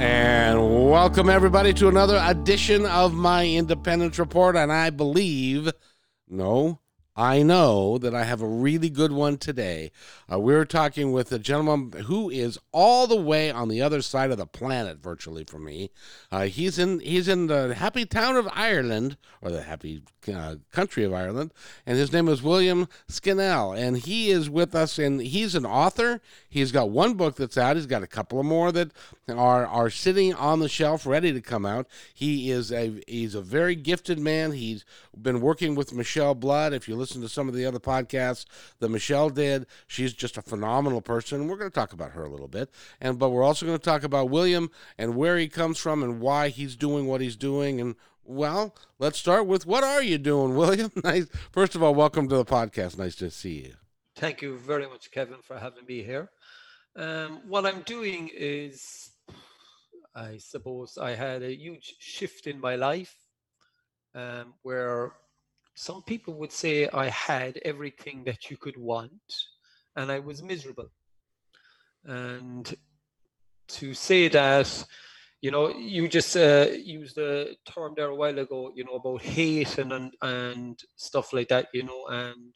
And welcome everybody to another edition of my Independence Report. And I believe, no, I know that I have a really good one today. Uh, we're talking with a gentleman who is all the way on the other side of the planet, virtually from me. Uh, he's in he's in the happy town of Ireland, or the happy uh, country of Ireland, and his name is William Skinnell, and he is with us. And he's an author. He's got one book that's out. He's got a couple of more that are are sitting on the shelf, ready to come out. He is a he's a very gifted man. He's been working with Michelle Blood. If you listen to some of the other podcasts that Michelle did, she's just a phenomenal person. We're going to talk about her a little bit, and but we're also going to talk about William and where he comes from and why he's doing what he's doing. And well, let's start with what are you doing, William? Nice. First of all, welcome to the podcast. Nice to see you. Thank you very much, Kevin, for having me here. Um, what I'm doing is, I suppose, I had a huge shift in my life um, where some people would say I had everything that you could want and I was miserable. And to say that, you know, you just uh, used the term there a while ago, you know, about hate and, and and stuff like that, you know, and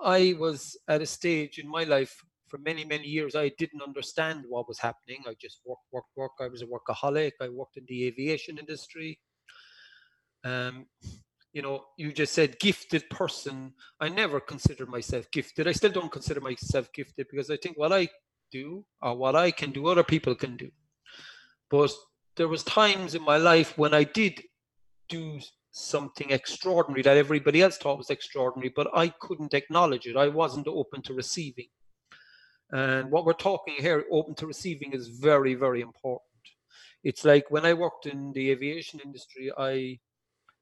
I was at a stage in my life for many many years I didn't understand what was happening. I just worked worked work. I was a workaholic. I worked in the aviation industry. Um, you know, you just said gifted person. I never considered myself gifted. I still don't consider myself gifted because I think what I do or what I can do, other people can do. But there was times in my life when I did do something extraordinary that everybody else thought was extraordinary, but I couldn't acknowledge it. I wasn't open to receiving. And what we're talking here, open to receiving, is very, very important. It's like when I worked in the aviation industry, I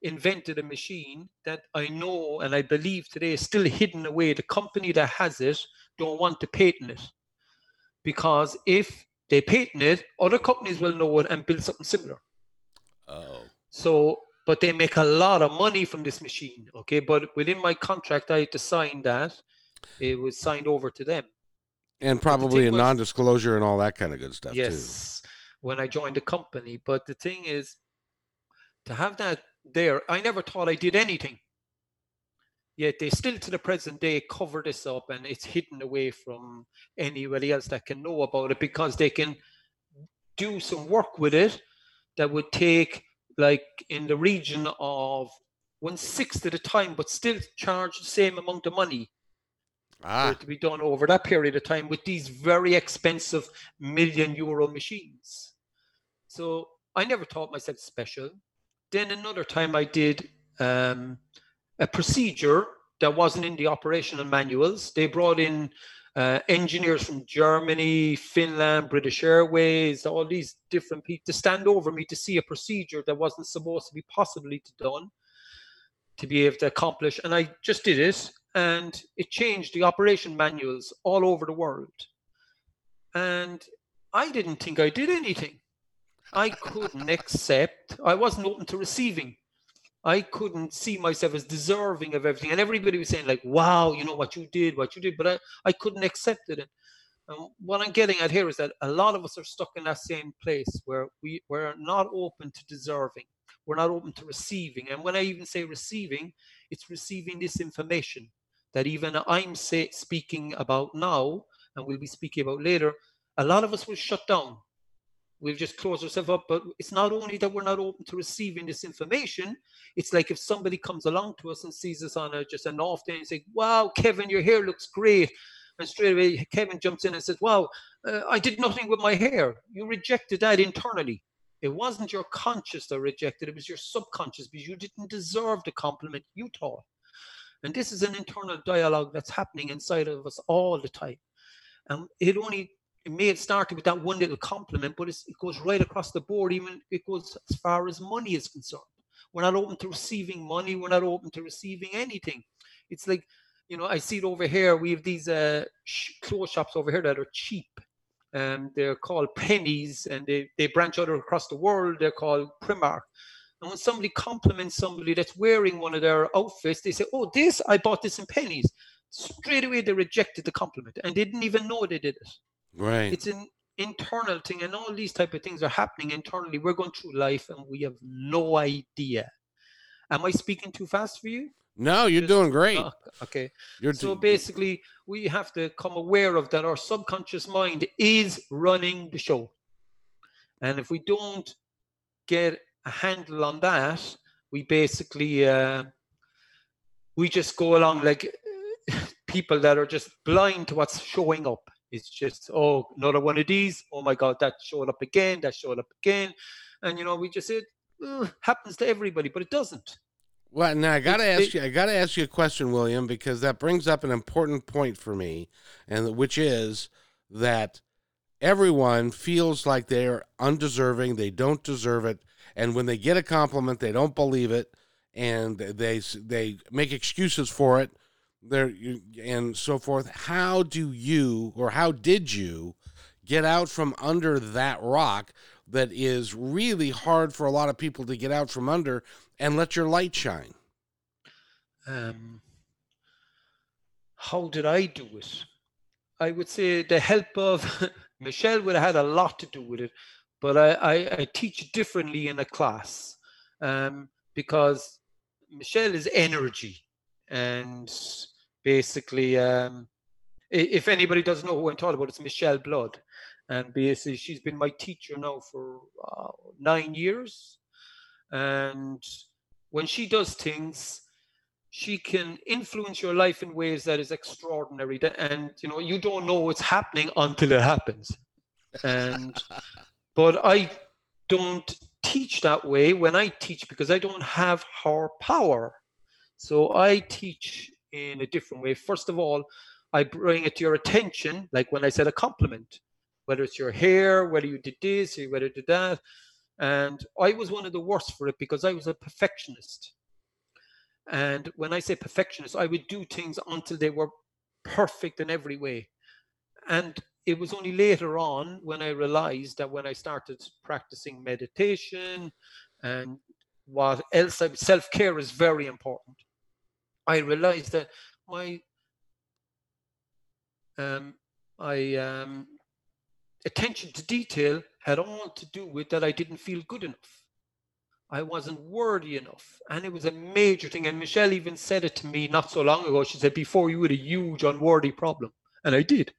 invented a machine that I know and I believe today is still hidden away. The company that has it don't want to patent it because if they patent it, other companies will know it and build something similar. Oh. So, but they make a lot of money from this machine. Okay, but within my contract, I had to sign that. It was signed over to them. And probably a was, non-disclosure and all that kind of good stuff yes, too. when I joined the company. But the thing is, to have that there. I never thought I did anything. Yet they still to the present day cover this up and it's hidden away from anybody else that can know about it because they can do some work with it that would take like in the region of one sixth at a time, but still charge the same amount of money ah. to be done over that period of time with these very expensive million euro machines. So I never thought myself special. Then another time I did um, a procedure that wasn't in the operational manuals. They brought in uh, engineers from Germany, Finland, British Airways, all these different people to stand over me to see a procedure that wasn't supposed to be possibly done to be able to accomplish. And I just did it, and it changed the operation manuals all over the world. And I didn't think I did anything. I couldn't accept, I wasn't open to receiving. I couldn't see myself as deserving of everything. And everybody was saying, like, wow, you know what you did, what you did, but I, I couldn't accept it. And, what I'm getting at here is that a lot of us are stuck in that same place where we, we're not open to deserving. We're not open to receiving. And when I even say receiving, it's receiving this information that even I'm say, speaking about now, and we'll be speaking about later, a lot of us will shut down we've just closed ourselves up. But it's not only that we're not open to receiving this information, it's like if somebody comes along to us and sees us on a, just an off day and say, Wow, Kevin, your hair looks great. And straight away, Kevin jumps in and says, Wow, uh, I did nothing with my hair. You rejected that internally. It wasn't your conscious that rejected, it it was your subconscious because you didn't deserve the compliment you thought. And this is an internal dialogue that's happening inside of us all the time. And it only it may have started with that one little compliment, but it goes right across the board. Even it goes as far as money is concerned. We're not open to receiving money. We're not open to receiving anything. It's like, you know, I see it over here. We have these uh, clothes shops over here that are cheap. Um, they're called Penneys and they, they branch out across the world. They're called Primark. And when somebody compliments somebody that's wearing one of their outfits, they say, Oh, this, I bought this in Penneys. Straight away, they rejected the compliment and didn't even know they did it. Right. It's an internal thing, and all these type of things are happening internally. We're going through life and we have no idea. Am I speaking too fast for you? No, you're Just- doing great. Oh, okay. You're So basically, we have to come aware of that our subconscious mind is running the show. And if we don't get a handle on that, we basically uh, we just go along like people that are just blind to what's showing up. It's just oh another one of these. Oh my God, that showed up again. That showed up again, and you know we just it happens to everybody, but it doesn't. Well, now I gotta It's- ask you. I gotta ask you a question, William, because that brings up an important point for me, and which is that everyone feels like they're undeserving. They don't deserve it, and when they get a compliment, they don't believe it, and they they make excuses for it. There and so forth. How do you, or how did you, get out from under that rock that is really hard for a lot of people to get out from under and let your light shine? um, how did I do it? I would say the help of Michelle would have had a lot to do with it, but I, I, I teach differently in a class um, because Michelle is energy. And basically, um, if anybody doesn't know who I'm talking about, it's Michelle Blood. And basically, she's been my teacher now for uh, nine years. And when she does things, she can influence your life in ways that is extraordinary and you know you don't know what's happening until it happens and but i don't teach that way when i teach because i don't have her power so i teach in a different way first of all i bring it to your attention like when i said a compliment whether it's your hair whether you did this whether you did that and i was one of the worst for it because i was a perfectionist and when I say perfectionist, I would do things until they were perfect in every way. And it was only later on when I realized that when I started practicing meditation and what else self care is very important. I realized that my um, um, attention to detail had all to do with that I didn't feel good enough. I wasn't worthy enough. And it was a major thing. And Michelle even said it to me not so long ago. She said, Before you had a huge unworthy problem. And I did.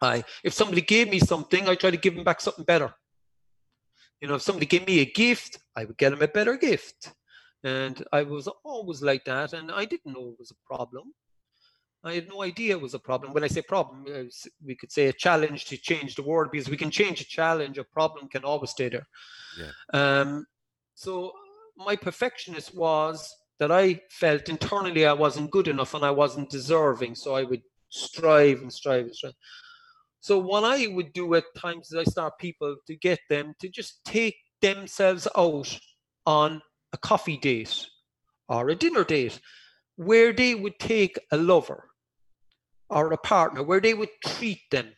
I if somebody gave me something, I try to give them back something better. You know, if somebody gave me a gift, I would get them a better gift. And I was always like that, and I didn't know it was a problem. I had no idea it was a problem. When I say problem, uh, we could say a challenge to change the world because we can change a challenge. A problem can always stay there. Yeah. Um, so my perfectionist was that I felt internally I wasn't good enough and I wasn't deserving. So I would strive and strive and strive. So what I would do at times is I start people to get them to just take themselves out on a coffee date or a dinner date where they would take a lover or a partner, where they would treat them.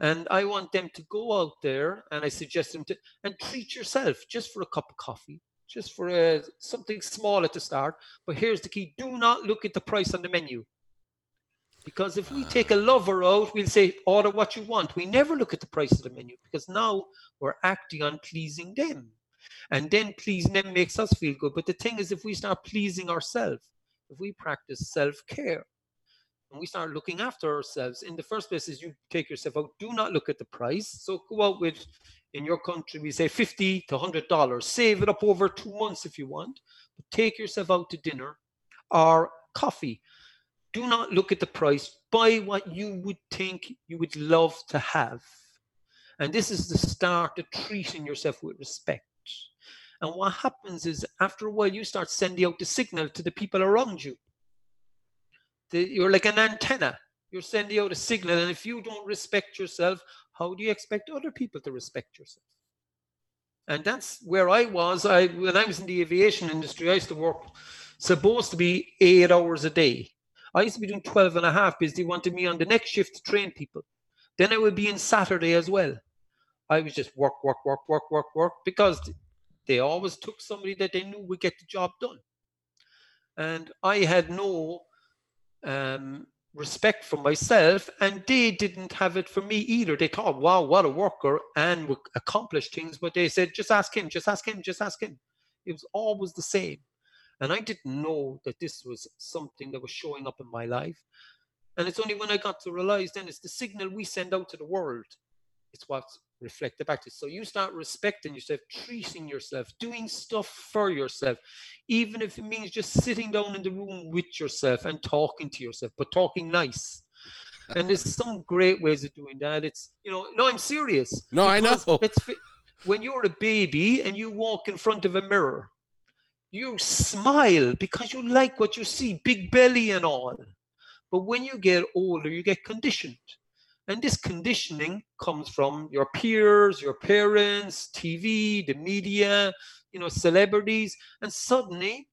And I want them to go out there and I suggest them to and treat yourself just for a cup of coffee, just for a, something small at the start. But here's the key do not look at the price on the menu. Because if we take a lover out, we'll say, order what you want. We never look at the price of the menu because now we're acting on pleasing them. And then pleasing them makes us feel good. But the thing is, if we start pleasing ourselves, if we practice self care, and we start looking after ourselves, in the first place, is you take yourself out. Do not look at the price. So go out with, in your country, we say 50 to $100. Save it up over two months if you want. But take yourself out to dinner or coffee do not look at the price buy what you would think you would love to have and this is the start of treating yourself with respect and what happens is after a while you start sending out the signal to the people around you The- you're like an antenna You're sending out a signal. And if you don't respect yourself, how do you expect other people to respect yourself? And that's where I was. I when I was in the aviation industry, I used to work supposed to be eight hours a day. I used to be doing 12 and a half because they wanted me on the next shift to train people. Then I would be in Saturday as well. I was just work, work, work, work, work, work because they always took somebody that they knew would get the job done. And I had no um, respect for myself, and they didn't have it for me either. They thought, wow, what a worker and would accomplish things, but they said, just ask him, just ask him, just ask him. It was always the same. And I didn't know that this was something that was showing up in my life. And it's only when I got to realize then it's the signal we send out to the world. It's what's reflected back to. So you start respecting yourself, treating yourself, doing stuff for yourself, even if it means just sitting down in the room with yourself and talking to yourself, but talking nice. And there's some great ways of doing that. It's you know, no, I'm serious. No, I know. It's when you're a baby and you walk in front of a mirror, you smile because you like what you see, big belly and all. But when you get older, you get conditioned. And this conditioning comes from your peers, your parents, TV, the media, you know, celebrities, and suddenly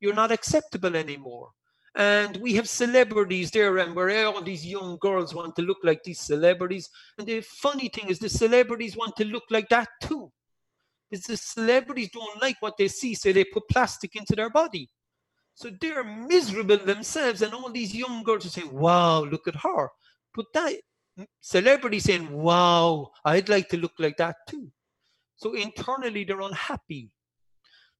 you're not acceptable anymore. And we have celebrities there, and where all these young girls want to look like these celebrities. And the funny thing is, the celebrities want to look like that too. Because the celebrities don't like what they see, so they put plastic into their body. So they're miserable themselves, and all these young girls are saying, Wow, look at her. But that celebrity saying, Wow, I'd like to look like that too. So internally they're unhappy.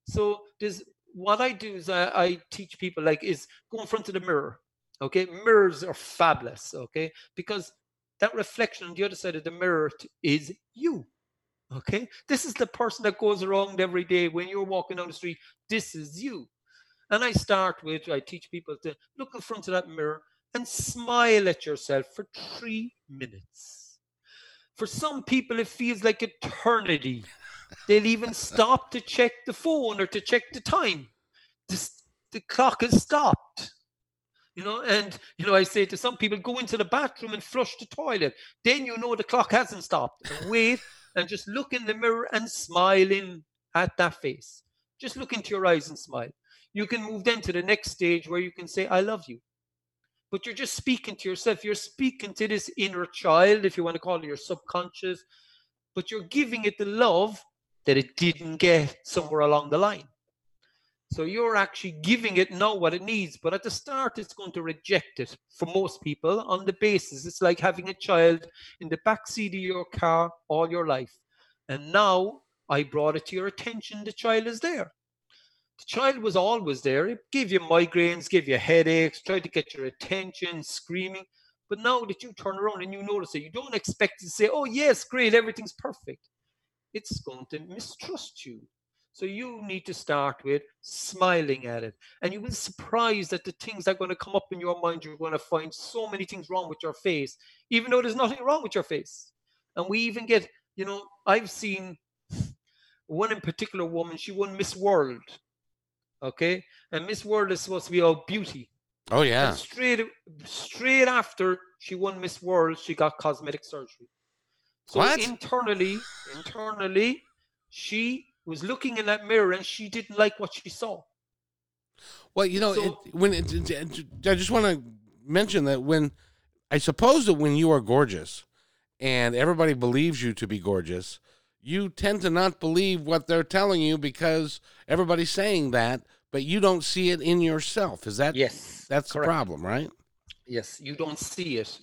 So this, what I do is I, I teach people like is go in front of the mirror. Okay. Mirrors are fabulous. Okay. Because that reflection on the other side of the mirror is you. Okay. This is the person that goes around every day when you're walking down the street. This is you. And I start with, I teach people to look in front of that mirror and smile at yourself for three minutes. For some people, it feels like eternity. They'll even stop to check the phone or to check the time. The, the clock has stopped. You know, and you know, I say to some people, go into the bathroom and flush the toilet. Then you know the clock hasn't stopped. And wait and just look in the mirror and smile in at that face. Just look into your eyes and smile. You can move then to the next stage where you can say, I love you but you're just speaking to yourself. You're speaking to this inner child, if you want to call it your subconscious, but you're giving it the love that it didn't get somewhere along the line. So you're actually giving it now what it needs, but at the start, it's going to reject it for most people on the basis it's like having a child in the back seat of your car all your life. And now I brought it to your attention, the child is there. The child was always there. It gave you migraines, gave you headaches, tried to get your attention, screaming. But now that you turn around and you notice it, you don't expect to say, oh, yes, great, everything's perfect. It's going to mistrust you. So you need to start with smiling at it. And you will be surprised at the things that are going to come up in your mind. You're going to find so many things wrong with your face, even though there's nothing wrong with your face. And we even get, you know, I've seen one in particular woman, she won Miss World Okay, and Miss World is supposed to be all beauty. Oh yeah. And straight straight after she won Miss World, she got cosmetic surgery. So what? internally, internally, she was looking in that mirror and she didn't like what she saw. Well, you know, so, it, when it, I just want to mention that when I suppose that when you are gorgeous and everybody believes you to be gorgeous, you tend to not believe what they're telling you because everybody's saying that, but you don't see it in yourself. Is that yes? That's correct. the problem, right? Yes, you don't see it,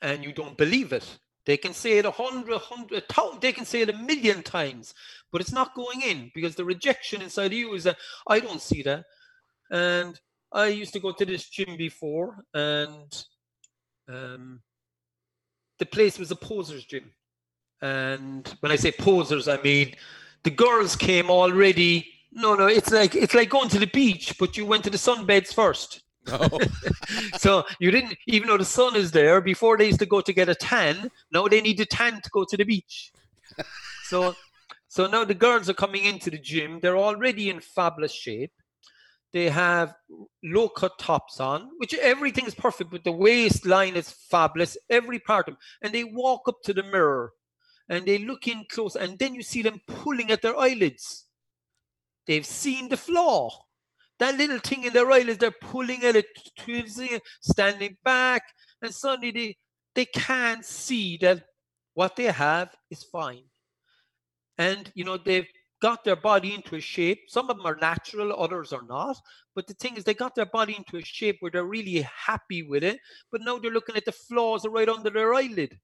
and you don't believe it. They can say it a hundred, hundred, they can say it a million times, but it's not going in because the rejection inside of you is that I don't see that. And I used to go to this gym before, and um, the place was a poser's gym. And when I say posers, I mean the girls came already. No, no, it's like it's like going to the beach, but you went to the sunbeds first. Oh. so you didn't, even though the sun is there. Before they used to go to get a tan. Now they need a tan to go to the beach. so, so now the girls are coming into the gym. They're already in fabulous shape. They have low cut tops on, which everything is perfect, but the waistline is fabulous, every part of them. And they walk up to the mirror and they look in close, and then you see them pulling at their eyelids. They've seen the flaw. That little thing in their eyelids, they're pulling at it, twisting it, standing back, and suddenly they, they can't see that what they have is fine. And you know, they've got their body into a shape. Some of them are natural, others are not. But the thing is, they got their body into a shape where they're really happy with it. But now they're looking at the flaws right under their eyelid.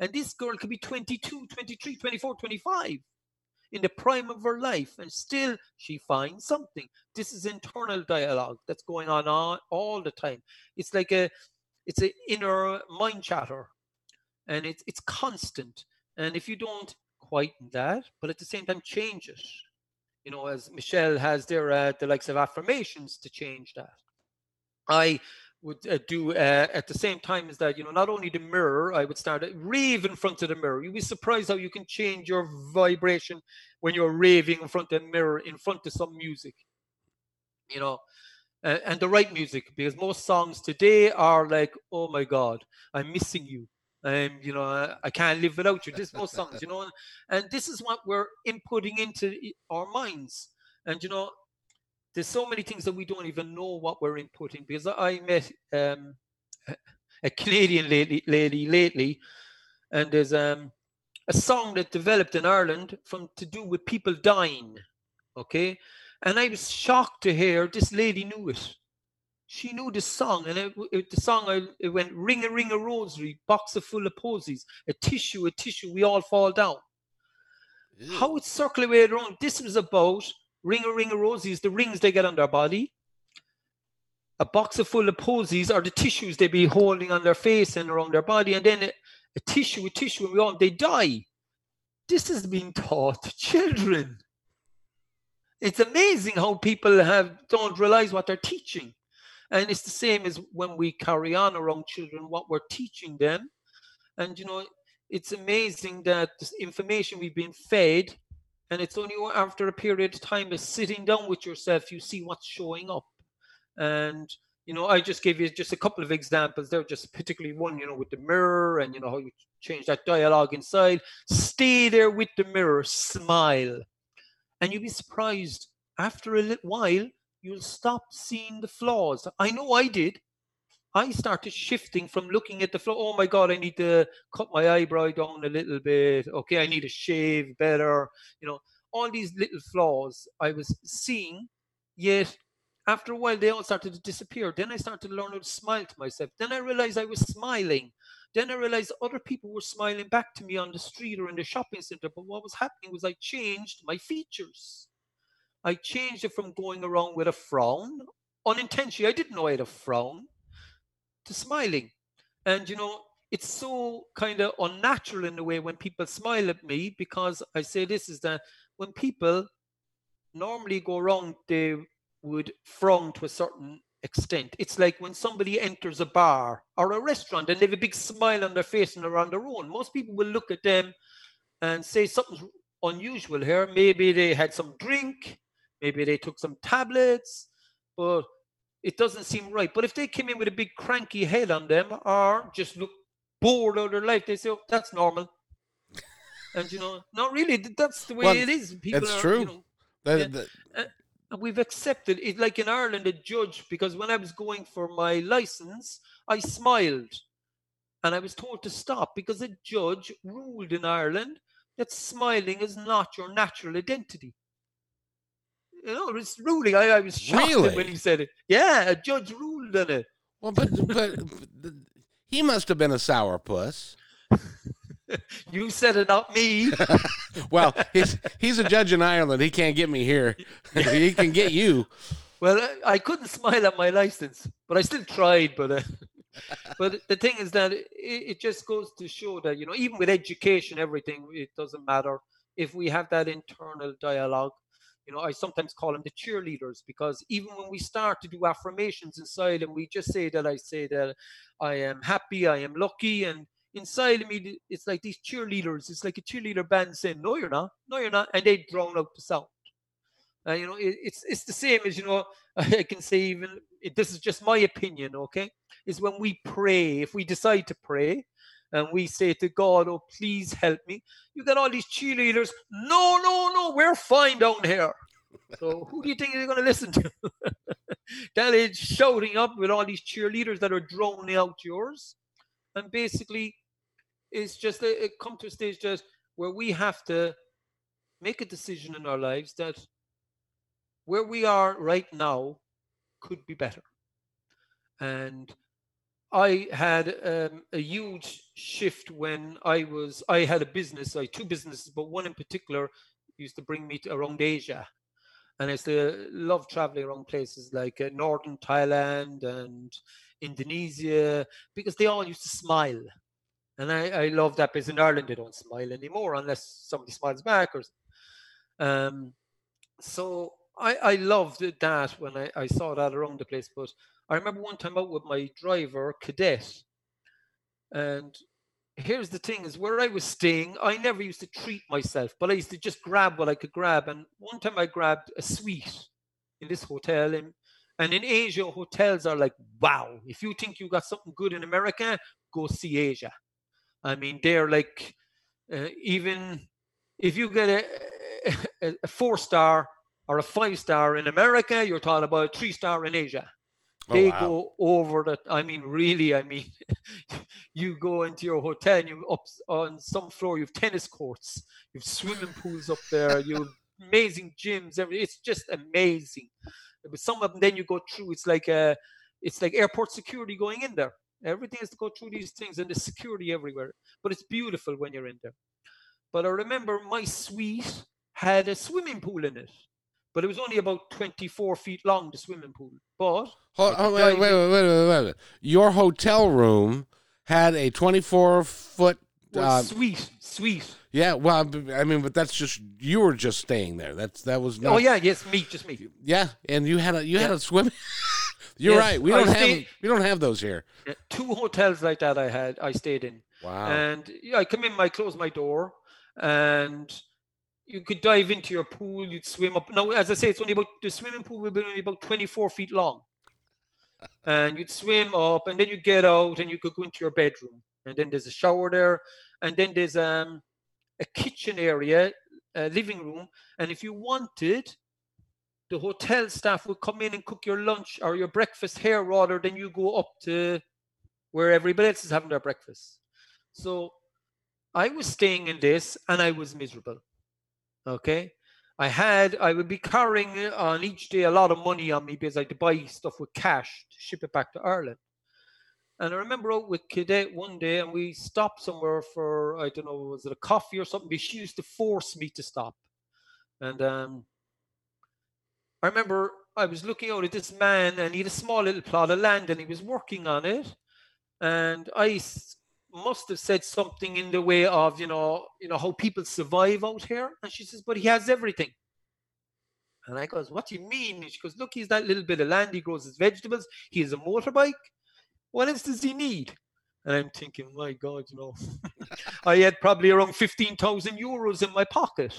And this girl could be 22, 23, 24, 25 in the prime of her life, and still she finds something. This is internal dialogue that's going on all, all the time. It's like a, it's an inner mind chatter, and it's it's constant. And if you don't quieten that, but at the same time change it. You know, as Michelle has there, uh, the likes of affirmations to change that. I would uh, do uh, at the same time is that, you know, not only the mirror, I would start rave in front of the mirror. You'd be surprised how you can change your vibration when you're raving in front of the mirror, in front of some music. You know, uh, and the right music, because most songs today are like, oh my God, I'm missing you and you know I can't live without you. This most songs, you know, and this is what we're inputting into our minds. And you know, there's so many things that we don't even know what we're inputting. Because I met um, a Canadian lady, lady lately, and there's um, a song that developed in Ireland from to do with people dying. Okay, and I was shocked to hear this lady knew it she knew the song, and it, it, the song it went ring a ring a rosary, box of full of posies, a tissue, a tissue, we all fall down. Ew. How it circulated around. This was about ring a ring a rosies, the rings they get on their body. A box of full of posies are the tissues they be holding on their face and around their body, and then a, a tissue, a tissue, and we all they die. This has been taught to children. It's amazing how people have don't realize what they're teaching. And it's the same as when we carry on around children, what we're teaching them. And, you know, it's amazing that the information we've been fed, and it's only after a period of time of sitting down with yourself, you see what's showing up. And, you know, I just gave you just a couple of examples there, just particularly one, you know, with the mirror and, you know, how you change that dialogue inside. Stay there with the mirror, smile. And you'll be surprised after a little while, you'll stop seeing the flaws. I know I did. I started shifting from looking at the flaw. Oh my God, I need to cut my eyebrow down a little bit. Okay, I need to shave better. You know, all these little flaws I was seeing, yet after a while they all started to disappear. Then I started to learn how to smile to myself. Then I realized I was smiling. Then I realized other people were smiling back to me on the street or in the shopping center. But what was happening was I changed my features. I changed it from going around with a frown, unintentionally, I didn't know I had a frown, to smiling. And, you know, it's so kind of unnatural in a way when people smile at me because I say this is that when people normally go wrong, they would frown to a certain extent. It's like when somebody enters a bar or a restaurant and they have a big smile on their face and they're on their own. Most people will look at them and say something's unusual here. Maybe they had some drink, Maybe they took some tablets, but it doesn't seem right. But if they came in with a big cranky head on them or just look bored out of their life, they say, oh, that's normal. and, you know, not really. That's the way well, it is. People it's are, true. You know, that, that... Uh, we've accepted it. Like in Ireland, a judge, because when I was going for my license, I smiled. And I was told to stop because a judge ruled in Ireland that smiling is not your natural identity you know, it's ruling. I, I was shocked really? when he said it. Yeah, a judge ruled on it. Well, but but, but he must have been a sourpuss. you said it, not me. well, he's he's a judge in Ireland. He can't get me here. he can get you. Well, I, I, couldn't smile at my license, but I still tried. But uh, but the thing is that it, it just goes to show that you know, even with education, everything it doesn't matter if we have that internal dialogue you know, I sometimes call them the cheerleaders because even when we start to do affirmations inside and we just say that I say that I am happy, I am lucky, and inside of me, it's like these cheerleaders. It's like a cheerleader band saying, "No, you're not. No, you're not," and they drown out the sound. Uh, you know, it, it's it's the same as you know. I can say even this is just my opinion. Okay, is when we pray. If we decide to pray, and we say to God, "Oh, please help me," you get all these cheerleaders. No, no, no, we're fine down here. So who do you think you're going to listen to? that is shouting up with all these cheerleaders that are droning out yours, and basically, it's just a, it come to a stage just where we have to make a decision in our lives that where we are right now could be better. And I had um, a huge shift when I was I had a business, I had two businesses, but one in particular used to bring me to around Asia. And I used to love traveling around places like uh, northern Thailand and Indonesia because they all used to smile. And I, I love that because in Ireland they don't smile anymore unless somebody smiles back or um so I, I loved that when I, I saw that around the place. But I remember one time out with my driver, Cadet. And here's the thing is where I was staying, I never used to treat myself, but I used to just grab what I could grab. And one time I grabbed a suite in this hotel. And, in Asia, hotels are like, wow, if you think you got something good in America, go see Asia. I mean, they're like, uh, even if you get a, a, a four star or a five star in America, you're talking about a three star in Asia. Oh, They wow. go over that. I mean, really, I mean, you go into your hotel and you up on some floor, you have tennis courts, you have swimming pools up there, you have amazing gyms. It's just amazing. But some of them, then you go through. It's like a, it's like airport security going in there. Everything has to go through these things, and there's security everywhere. But it's beautiful when you're in there. But I remember my suite had a swimming pool in it, but it was only about 24 feet long, the swimming pool. But Hold, hold, wait, wait, wait, wait, wait, wait. Your hotel room had a 24 foot. Uh, sweet, sweet. yeah, well, I mean, but that's just you were just staying there. That's that was not. oh yeah, yes, me, just me. yeah, and you had a you had a swim. You're Yes, right. We I don't have stayed- we don't have those here. Two hotels like that I had, I stayed in, Wow. and yeah, I come in, I close my door, and you could dive into your pool. You'd swim up. Now, as I say, it's only about the swimming pool will be only about 24 feet long, and you'd swim up, and then you get out, and you could go into your bedroom, and then there's a shower there, and then there's um a kitchen area, a living room, and if you wanted. The hotel staff would come in and cook your lunch or your breakfast here rather than you go up to where everybody else is having their breakfast. So I was staying in this and I was miserable. Okay. I had, I would be carrying uh, on each day a lot of money on me because I had to buy stuff with cash to ship it back to Ireland. And I remember out with Cadet one day and we stopped somewhere for, I don't know, was it a coffee or something? She used to force me to stop. And um, I remember I was looking out at this man and he had a small little plot of land and he was working on it. And I must have said something in the way of, you know, you know, how people survive out here. And she says, but he has everything. And I goes, what do you mean? She goes, look, he's that little bit of land. He grows his vegetables. He has a motorbike. What else does he need? And I'm thinking, my God, you know, I had probably around 15,000 euros in my pocket,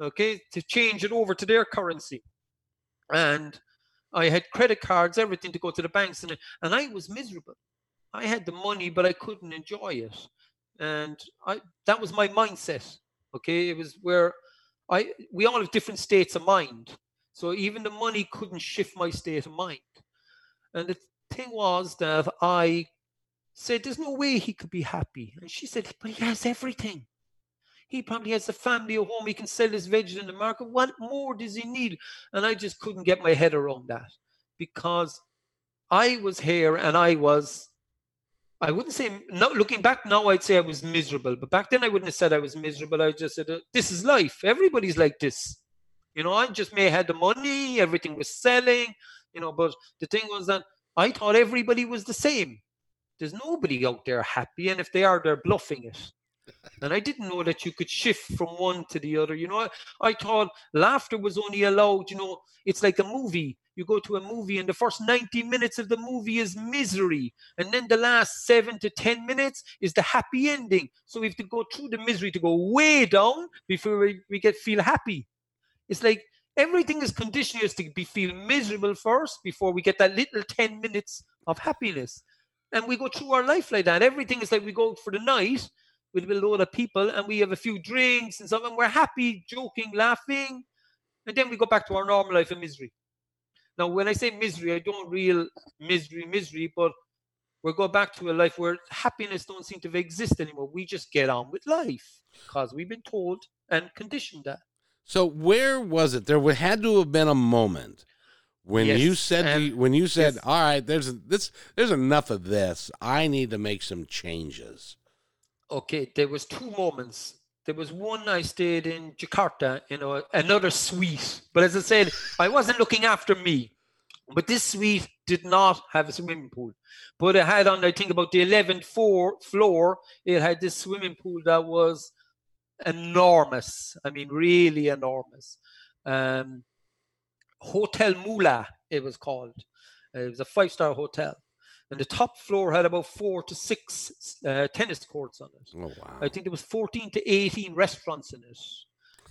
okay, to change it over to their currency and I had credit cards, everything to go to the banks, and and I was miserable. I had the money, but I couldn't enjoy it, and I that was my mindset. Okay, it was where I we all have different states of mind, so even the money couldn't shift my state of mind. And the thing was that I said, "There's no way he could be happy," and she said, "But he has everything." He probably has a family at home. He can sell his veg in the market. What more does he need? And I just couldn't get my head around that because I was here and I was, I wouldn't say, looking back now, I'd say I was miserable. But back then, I wouldn't have said I was miserable. I just said, uh, this is life. Everybody's like this. You know, I just may have had the money, everything was selling, you know, but the thing was that I thought everybody was the same. There's nobody out there happy. And if they are, they're bluffing it. And I didn't know that you could shift from one to the other. You know, I, I thought laughter was only allowed, you know, it's like a movie. You go to a movie and the first 90 minutes of the movie is misery. And then the last seven to 10 minutes is the happy ending. So we have to go through the misery to go way down before we, we get feel happy. It's like Everything is conditioned us to be feel miserable first before we get that little 10 minutes of happiness. And we go through our life like that. Everything is like we go for the night with a load of people and we have a few drinks and stuff, and we're happy, joking, laughing. And then we go back to our normal life of misery. Now, when I say misery, I don't real misery, misery, but we go back to a life where happiness don't seem to exist anymore. We just get on with life because we've been told and conditioned that. So where was it? There had to have been a moment when Yes, you said you, when you said, yes. "All right, there's this, there's enough of this. I need to make some changes." Okay, there was two moments. There was one I stayed in Jakarta, you know, another suite. But as I said, I wasn't looking after me. But this suite did not have a swimming pool. But it had on, I think, about the 11th floor, it had this swimming pool that was enormous. I mean, really enormous. Um, Hotel Mulia, it was called. It was a five star hotel. And the top floor had about four to six uh, tennis courts on it. Oh wow! I think there was 14 to 18 restaurants in it.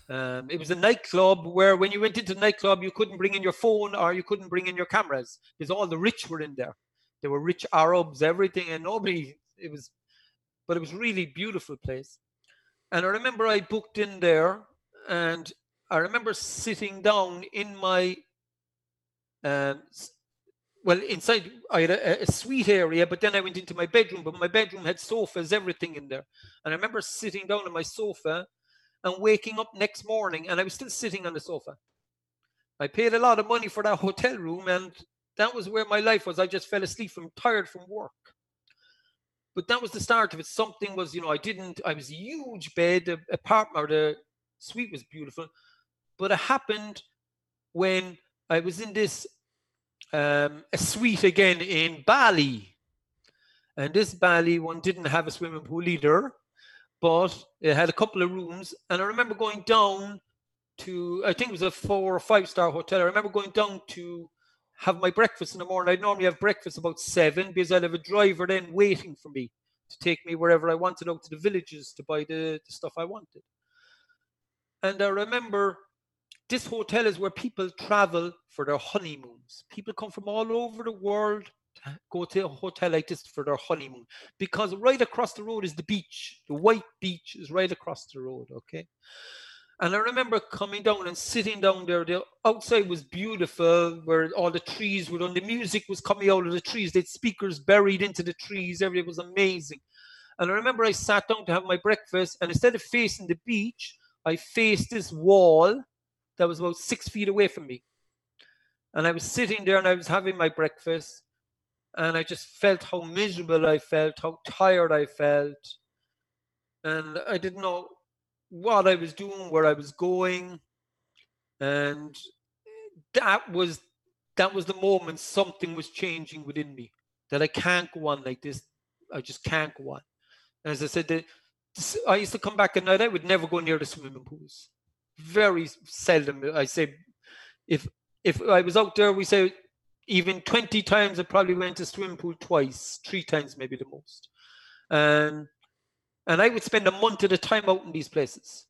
Um, it was a nightclub where when you went into the nightclub, you couldn't bring in your phone or you couldn't bring in your cameras because all the rich were in there. There were rich Arabs, everything, and nobody, it was, but it was really beautiful place. And I remember I booked in there and I remember sitting down in my, um, well, inside, I had a, a suite area, but then I went into my bedroom, but my bedroom had sofas, everything in there. And I remember sitting down on my sofa and waking up next morning and I was still sitting on the sofa. I paid a lot of money for that hotel room and that was where my life was. I just fell asleep from tired from work. But that was the start of it. Something was, you know, I didn't, I was a huge bed, the apartment the suite was beautiful. But it happened when I was in this um, a suite again in Bali. And this Bali one didn't have a swimming pool either but it had a couple of rooms. And I remember going down to, I think it was a four or five star hotel. I remember going down to have my breakfast in the morning. I'd normally have breakfast about seven because I'd have a driver then waiting for me to take me wherever I wanted out to the villages to buy the, the stuff I wanted. And I remember this hotel is where people travel for their honeymoons. People come from all over the world to go to a hotel like this for their honeymoon because right across the road is the beach. The white beach is right across the road, okay? And I remember coming down and sitting down there. The outside was beautiful, where all the trees were done. The music was coming out of the trees. They had speakers buried into the trees. Everything was amazing. And I remember I sat down to have my breakfast, and instead of facing the beach, I faced this wall that was about six feet away from me. And I was sitting there and I was having my breakfast, and I just felt how miserable I felt, how tired I felt. And I didn't know what I was doing, where I was going. And that was that was the moment something was changing within me. That I can't go on like this. I just can't go on. As I said, the, I used to come back at night. I would never go near the swimming pools. Very seldom. I say, if if I was out there, we say even 20 times I probably went to swimming pool twice, three times maybe the most. And and I would spend a month at a time out in these places.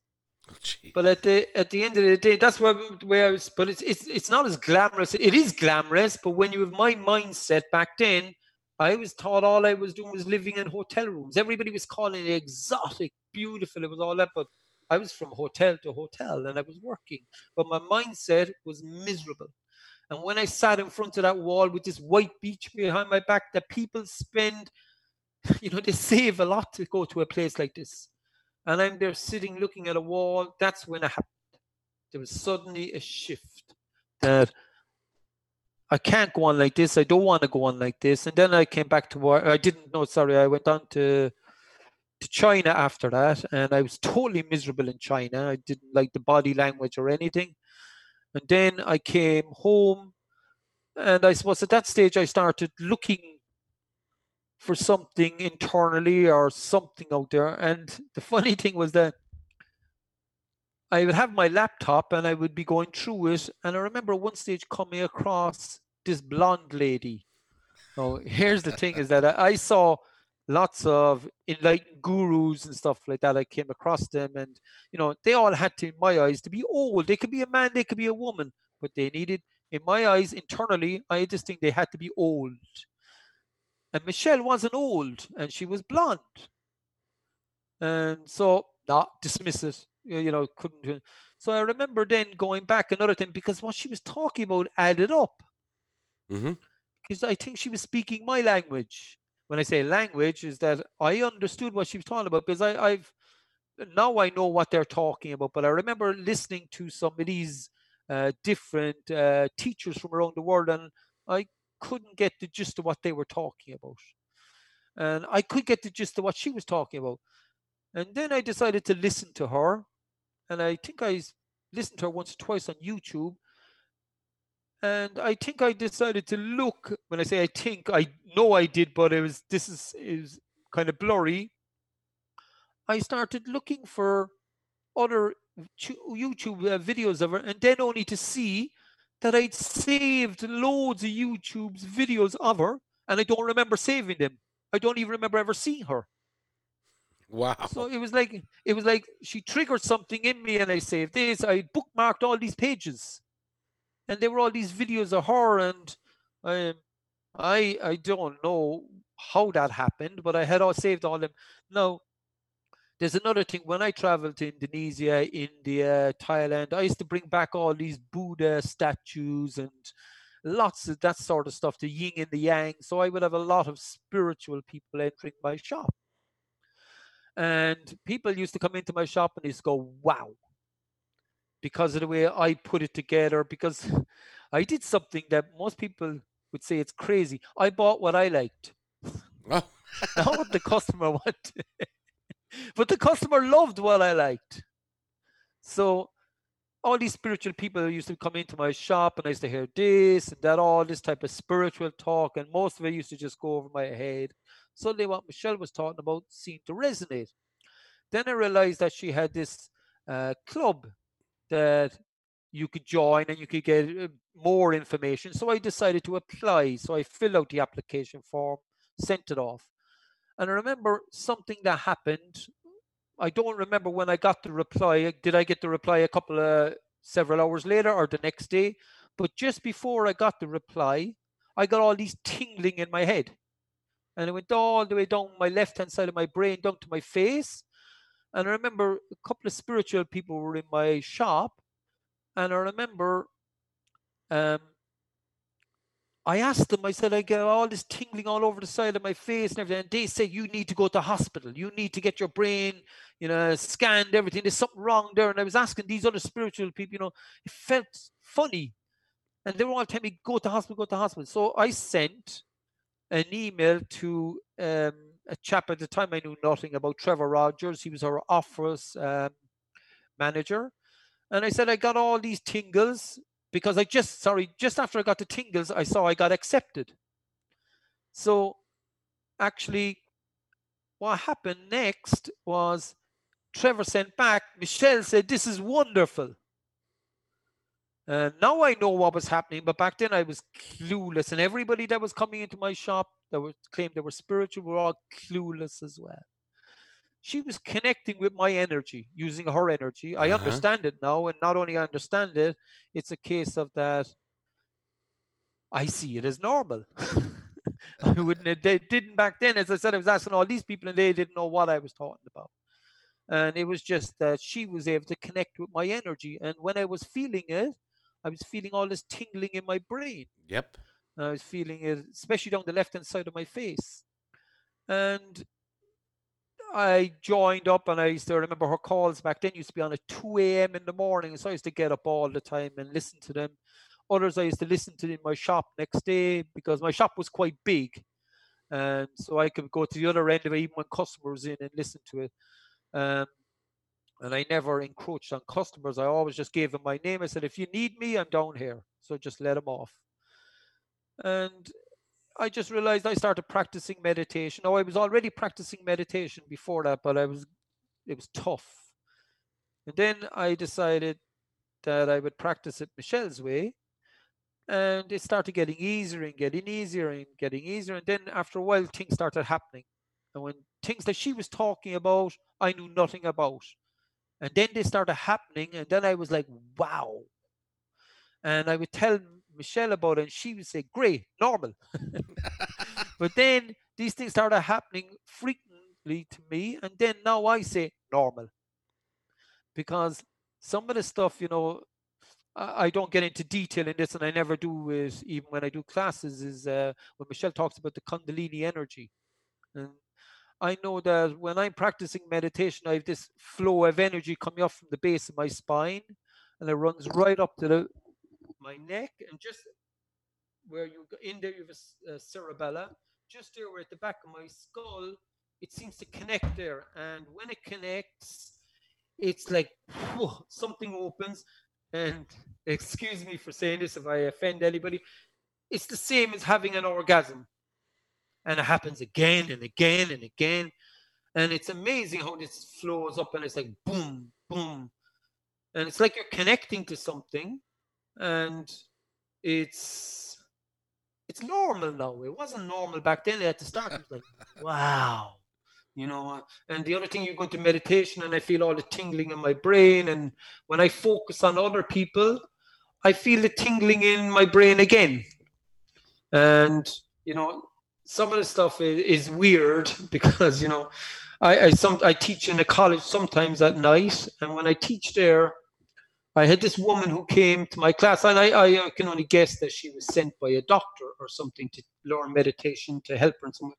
Oh. But at the at the end of the day, that's where where I was. But it's it's it's not as glamorous. It is glamorous, but when you have my mindset back then, I was taught all I was doing was living in hotel rooms. Everybody was calling it exotic, beautiful. It was all that, but I was from hotel to hotel and I was working. But my mindset was miserable. And when I sat in front of that wall with this white beach behind my back, that people spend, you know, they save a lot to go to a place like this. And I'm there sitting looking at a wall. That's when it happened. There was suddenly a shift that I can't go on like this. I don't want to go on like this. And then I came back to work. I didn't know, sorry, I went on to to China after that, and I was totally miserable in China. I didn't like the body language or anything. And then I came home, and I suppose at that stage I started looking for something internally or something out there. And the funny thing was that I would have my laptop and I would be going through it. And I remember one stage coming across this blonde lady. Now, here's the thing is that I, I saw lots of enlightened gurus and stuff like that. I came across them, and you know, they all had to, in my eyes, to be old. They could be a man, they could be a woman, but they needed, in my eyes, internally, I just think they had to be old. And Michelle wasn't old, and she was blonde, and so not dismiss it. You know, couldn't. So I remember then going back another thing because what she was talking about added up. Mm-hmm. Because I think she was speaking my language when I say language, is that I understood what she was talking about because I, I've now I know what they're talking about. But I remember listening to some of these uh, different uh, teachers from around the world, and I couldn't get the gist of what they were talking about, and I could get the gist of what she was talking about. And then I decided to listen to her, and I think I listened to her once or twice on YouTube, and I think I decided to look. When I say I think, I know I did, but it was this is is kind of blurry. I started looking for other YouTube uh, videos of her, and then only to see that I'd saved loads of YouTube's videos of her, and I don't remember saving them. I don't even remember ever seeing her. Wow. So it was like it was like she triggered something in me, and I saved this. I bookmarked all these pages and there were all these videos of her and um, I I don't know how that happened, but I had all saved all them. Now, there's another thing. When I traveled to Indonesia, India, Thailand, I used to bring back all these Buddha statues and lots of that sort of stuff, the yin and the yang. So I would have a lot of spiritual people entering my shop. And people used to come into my shop and to go, wow, because of the way I put it together, because I did something that most people would say it's crazy. I bought what I liked. Not what the customer wanted. but the customer loved what I liked. So all these spiritual people used to come into my shop and I used to hear this and that, all this type of spiritual talk, and most of it used to just go over my head. Suddenly, what Michelle was talking about seemed to resonate. Then I realized that she had this uh, club that you could join and you could get uh, more information. So I decided to apply. So I filled out the application form, sent it off. And I remember something that happened. I don't remember when I got the reply. Did I get the reply a couple of several hours later or the next day? But just before I got the reply, I got all these tingling in my head. And it went all the way down my left hand side of my brain, down to my face. And I remember a couple of spiritual people were in my shop, and I remember um, I asked them, I said, I get all this tingling all over the side of my face and everything. And they said, You need to go to hospital. You need to get your brain, you know, scanned, everything. There's something wrong there. And I was asking these other spiritual people, you know, it felt funny. And they were all telling me, Go to hospital, go to hospital. So I sent an email to um, a chap at the time I knew nothing about, Trevor Rogers. He was our office um, manager. And I said, I got all these tingles because I just, sorry, just after I got the tingles, I saw I got accepted. So actually, what happened next was Trevor sent back, Michelle said, This is wonderful. Uh, now I know what was happening, but back then I was clueless, and everybody that was coming into my shop that was claimed they were spiritual were all clueless as well. She was connecting with my energy, using her energy. I uh-huh. understand it now, and not only I understand it, it's a case of that. I see it as normal. I wouldn't. They didn't back then. As I said, I was asking all these people, and they didn't know what I was talking about. And it was just that she was able to connect with my energy, and when I was feeling it, I was feeling all this tingling in my brain. Yep. I was feeling it, especially down the left hand side of my face. And I joined up and I used to remember her calls back then used to be on at 2 a.m. in the morning. So I used to get up all the time and listen to them. Others I used to listen to in my shop next day because my shop was quite big. And so I could go to the other end of it even when customers in and listen to it. Um, and I never encroached on customers. I always just gave them my name. I said, if you need me, I'm down here. So just let them off. And I just realized I started practicing meditation. Oh, I was already practicing meditation before that, but I was it was tough. And then I decided that I would practice it Michelle's way. And it started getting easier and getting easier and getting easier. And then after a while, things started happening. And when things that she was talking about, I knew nothing about. And then they started happening, and then I was like, wow. And I would tell Michelle about it, and she would say, great, normal. but then these things started happening frequently to me, and then now I say normal. Because some of the stuff, you know, I don't get into detail in this, and I never do it even when I do classes. Is uh, when Michelle talks about the Kundalini energy, and I know that when I'm practicing meditation, I have this flow of energy coming up from the base of my spine, and it runs right up to the my neck, and just where you go in there, you have a, a cerebella, just there, where at the back of my skull, it seems to connect there, and when it connects, it's like whew, something opens and excuse me for saying this if I offend anybody, it's the same as having an orgasm. And it happens again and again and again. And it's amazing how this flows up and it's like boom, boom. And it's like you're connecting to something and it's it's normal now. It wasn't normal back then at the start. It was like, wow you know and the other thing you go into meditation and i feel all the tingling in my brain and when i focus on other people i feel the tingling in my brain again and you know some of the stuff is, is weird because you know I, I some i teach in a college sometimes at night and when i teach there I had this woman who came to my class, and I, I can only guess that she was sent by a doctor or something to learn meditation to help her in some way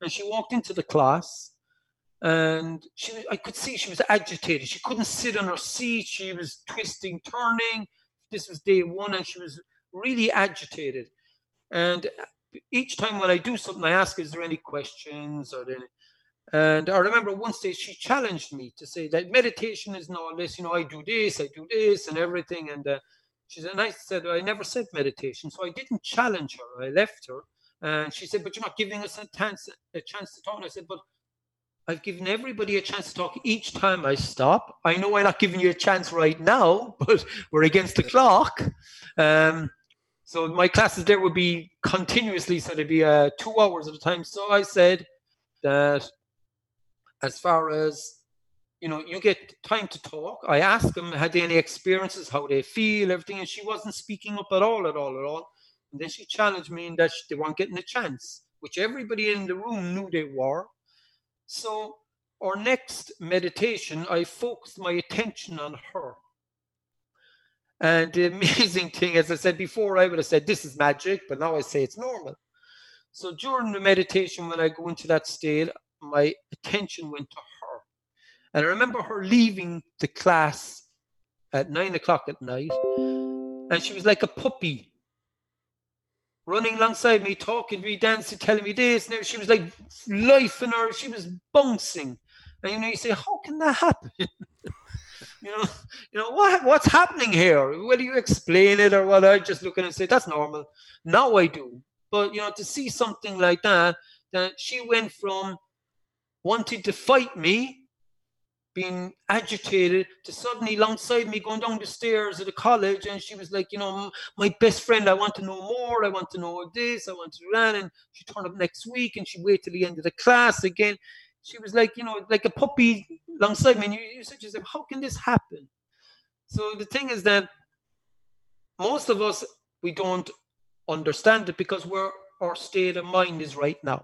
and she walked into the class and she I could see she was agitated. She couldn't sit on her seat. She was twisting, turning. This was day one, and she was really agitated. And each time when I do something, I ask, "Is there any questions?" Or any? And I remember one stage she challenged me to say that meditation is not this. You know, I do this, I do this, and everything. And uh, she said, and I said, I never said meditation, so I didn't challenge her. I left her. And she said, But you're not giving us a chance, a chance to talk. And I said, But I've given everybody a chance to talk each time I stop. I know I'm not giving you a chance right now, but we're against the clock. Um, so my classes there would be continuously, so there'd be uh, two hours at a time. So I said that as far as you know, you get time to talk. I asked them, had they any experiences, how they feel, everything, and she wasn't speaking up at all, at all, at all. And then she challenged me in that they weren't getting a chance, which everybody in the room knew they were. So, our next meditation, I focused my attention on her. And the amazing thing, as I said before, I would have said this is magic, but now I say it's normal. So during the meditation, when I go into that state, my attention went to her. And I remember her leaving the class at nine o'clock at night, and she was like a puppy running alongside me, talking to me, dancing, telling me this. And she was like life in her, she was bouncing. And you know, you say, how can that happen? you know, you know what what's happening here? Whether you explain it or what, I just look at and say that's normal. Now I do, but you know, to see something like that, that she went from wanting to fight me being agitated to suddenly alongside me going down the stairs of the college and she was like you know my best friend i want to know more. I want to know this. I want to do that. And she turned up next week and she waited till the end of the class again she was like you know like a puppy alongside me and you, you said yourself how can this happen? So the thing is that most of us we don't understand it because we're our state of mind is right now.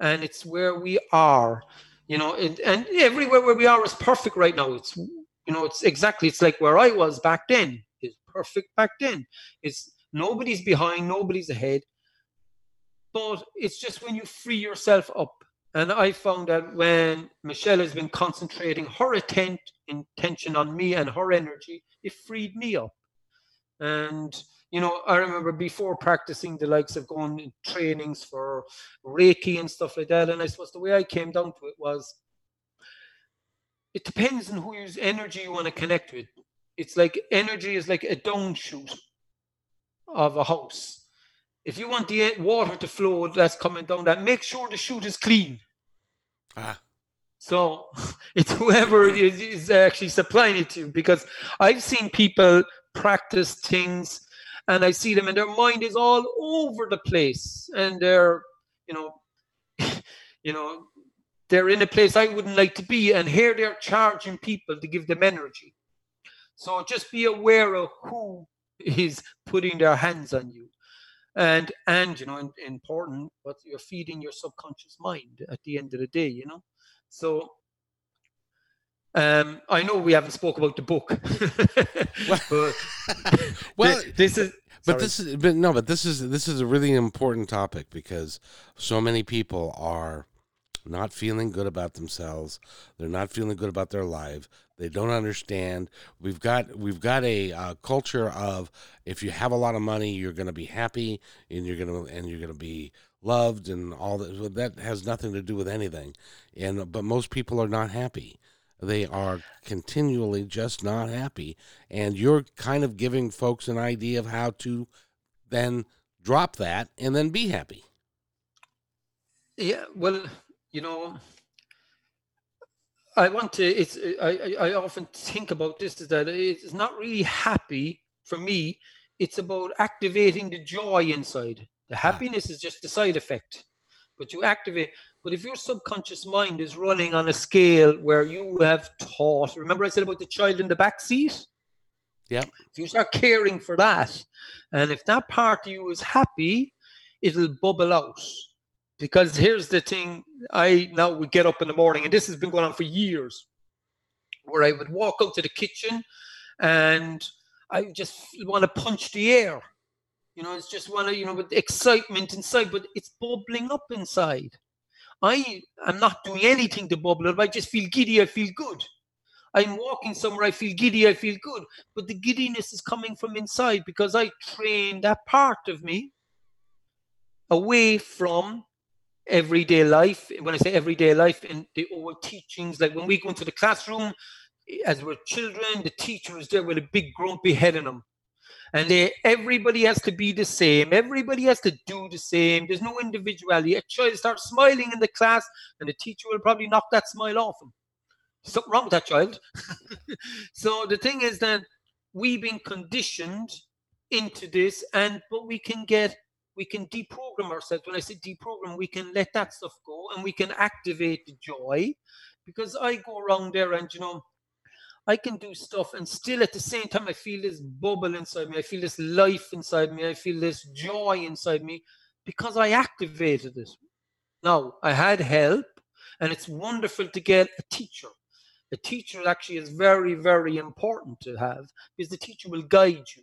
And it's where we are you know and, and everywhere where we are is perfect right now. It's you know it's exactly it's like where i was back then. It's perfect back then. It's nobody's behind nobody's ahead. But it's just when you free yourself up and i found that when michelle has been concentrating her intent intention on me and her energy it freed me up and you know, I remember before practicing the likes of going in trainings for Reiki and stuff like that. And I suppose the way I came down to it was it depends on whose energy you want to connect with. It's like energy is like a down chute of a house. If you want the water to flow that's coming down that, make sure the chute is clean. Ah. So it's whoever is, is actually supplying it to you because I've seen people practice things and I see them and their mind is all over the place and they're, you know, you know, they're in a place I wouldn't like to be, and here they're charging people to give them energy. So just be aware of who is putting their hands on you. And and you know, important, but you're feeding your subconscious mind at the end of the day, you know. So um, I know we haven't spoke about the book, well, well, this is but this is but no, but this is this is a really important topic because so many people are not feeling good about themselves. They're not feeling good about their life. They don't understand. We've got we've got a uh, culture of if you have a lot of money, you're going to be happy and you're going to and you're going to be loved and all that. That has nothing to do with anything. And but most people are not happy. They are continually just not happy, and you're kind of giving folks an idea of how to then drop that and then be happy. Yeah, well, you know, I want to. It's I, I often think about this is that it's not really happy for me. It's about activating the joy inside. The happiness is just the side effect, but you activate. But if your subconscious mind is running on a scale where you have taught, remember I said about the child in the back seat. Yeah. If you start caring for that, and if that part of you is happy, it'll bubble out because here's the thing i now would get up in the morning and this has been going on for years where i would walk out to the kitchen and i just want to punch the air. You know it's just one of you know with excitement inside but it's bubbling up inside. I am not doing anything to bubble up. I just feel giddy i feel good. I'm walking somewhere i feel giddy i feel good. But the giddiness is coming from inside because i trained that part of me away from everyday life. When I say everyday life, and the old teachings, like when we go into the classroom as we're children, the teacher is there with a big grumpy head on them. And they, everybody has to be the same. Everybody has to do the same. There's no individuality. A child starts smiling in the class, and the teacher will probably knock that smile off him. Something wrong with that child. so the thing is that we've been conditioned into this, and but we can get we can deprogram ourselves. When I say deprogram, we can let that stuff go and we can activate the joy because I go around there and, you know, I can do stuff and still at the same time I feel this bubble inside me. I feel this life inside me. I feel this joy inside me because I activated it. Now, I had help and it's wonderful to get a teacher. A teacher actually is very, very important to have because the teacher will guide you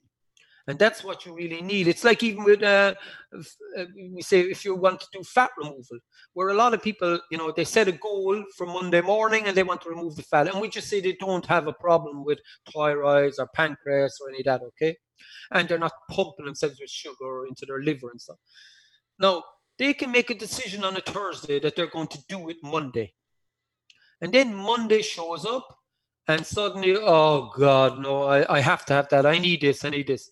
and that's what you really need. It's like even with uh, uh, we say if you want to do fat removal where a lot of people you know they set a goal for monday morning and they want to remove the fat. And we just say they don't have a problem with thyroids or pancreas or any of that okay? And they're not pumping themselves with sugar into their liver and stuff. Now they can make a decision on a thursday that they're going to do it monday. And then monday shows up and suddenly oh god no I, I have to have that. I need this i need this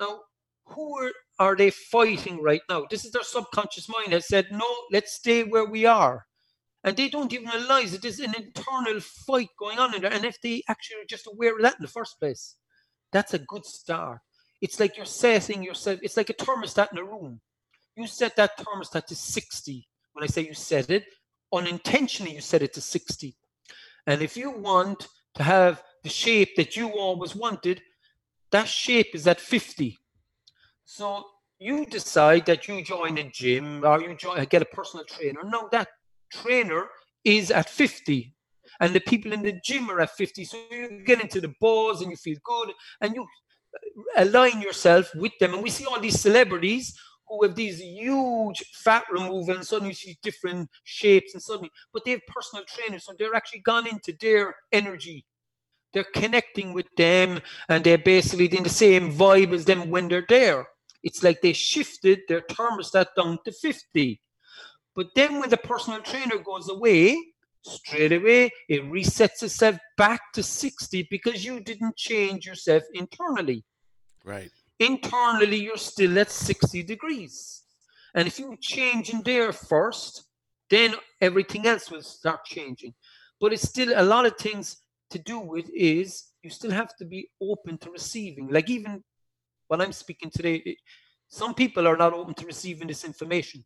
now, who are, are they fighting right now? This is their subconscious mind that said, no, let's stay where we are. And they don't even realize that there's an internal fight going on in there. And if they actually are just aware of that in the first place, that's a good start. It's like you're setting yourself, it's like a thermostat in a room. You set that thermostat to 60. When I say you set it, unintentionally you set it to 60. And if you want to have the shape that you always wanted, that shape is at 50. So you decide that you join a gym or you join, get a personal trainer. No, that trainer is at 50 and the people in the gym are at 50. So you get into the buzz and you feel good and you uh, align yourself with them. And we see all these celebrities who have these huge fat removal and suddenly you see different shapes and suddenly, but they have personal trainers. So they're actually gone into their energy they're connecting with them and they're basically in the same vibe as them when they're there. It's like they shifted their thermostat down to 50. But then when the personal trainer goes away, straight away it resets itself back to 60 because you didn't change yourself internally. Right. Internally, you're still at 60 degrees. And if you change in there first, then everything else will start changing. But it's still a lot of things to do with is you still have to be open to receiving. Like even when I'm speaking today, some people are not open to receiving this information.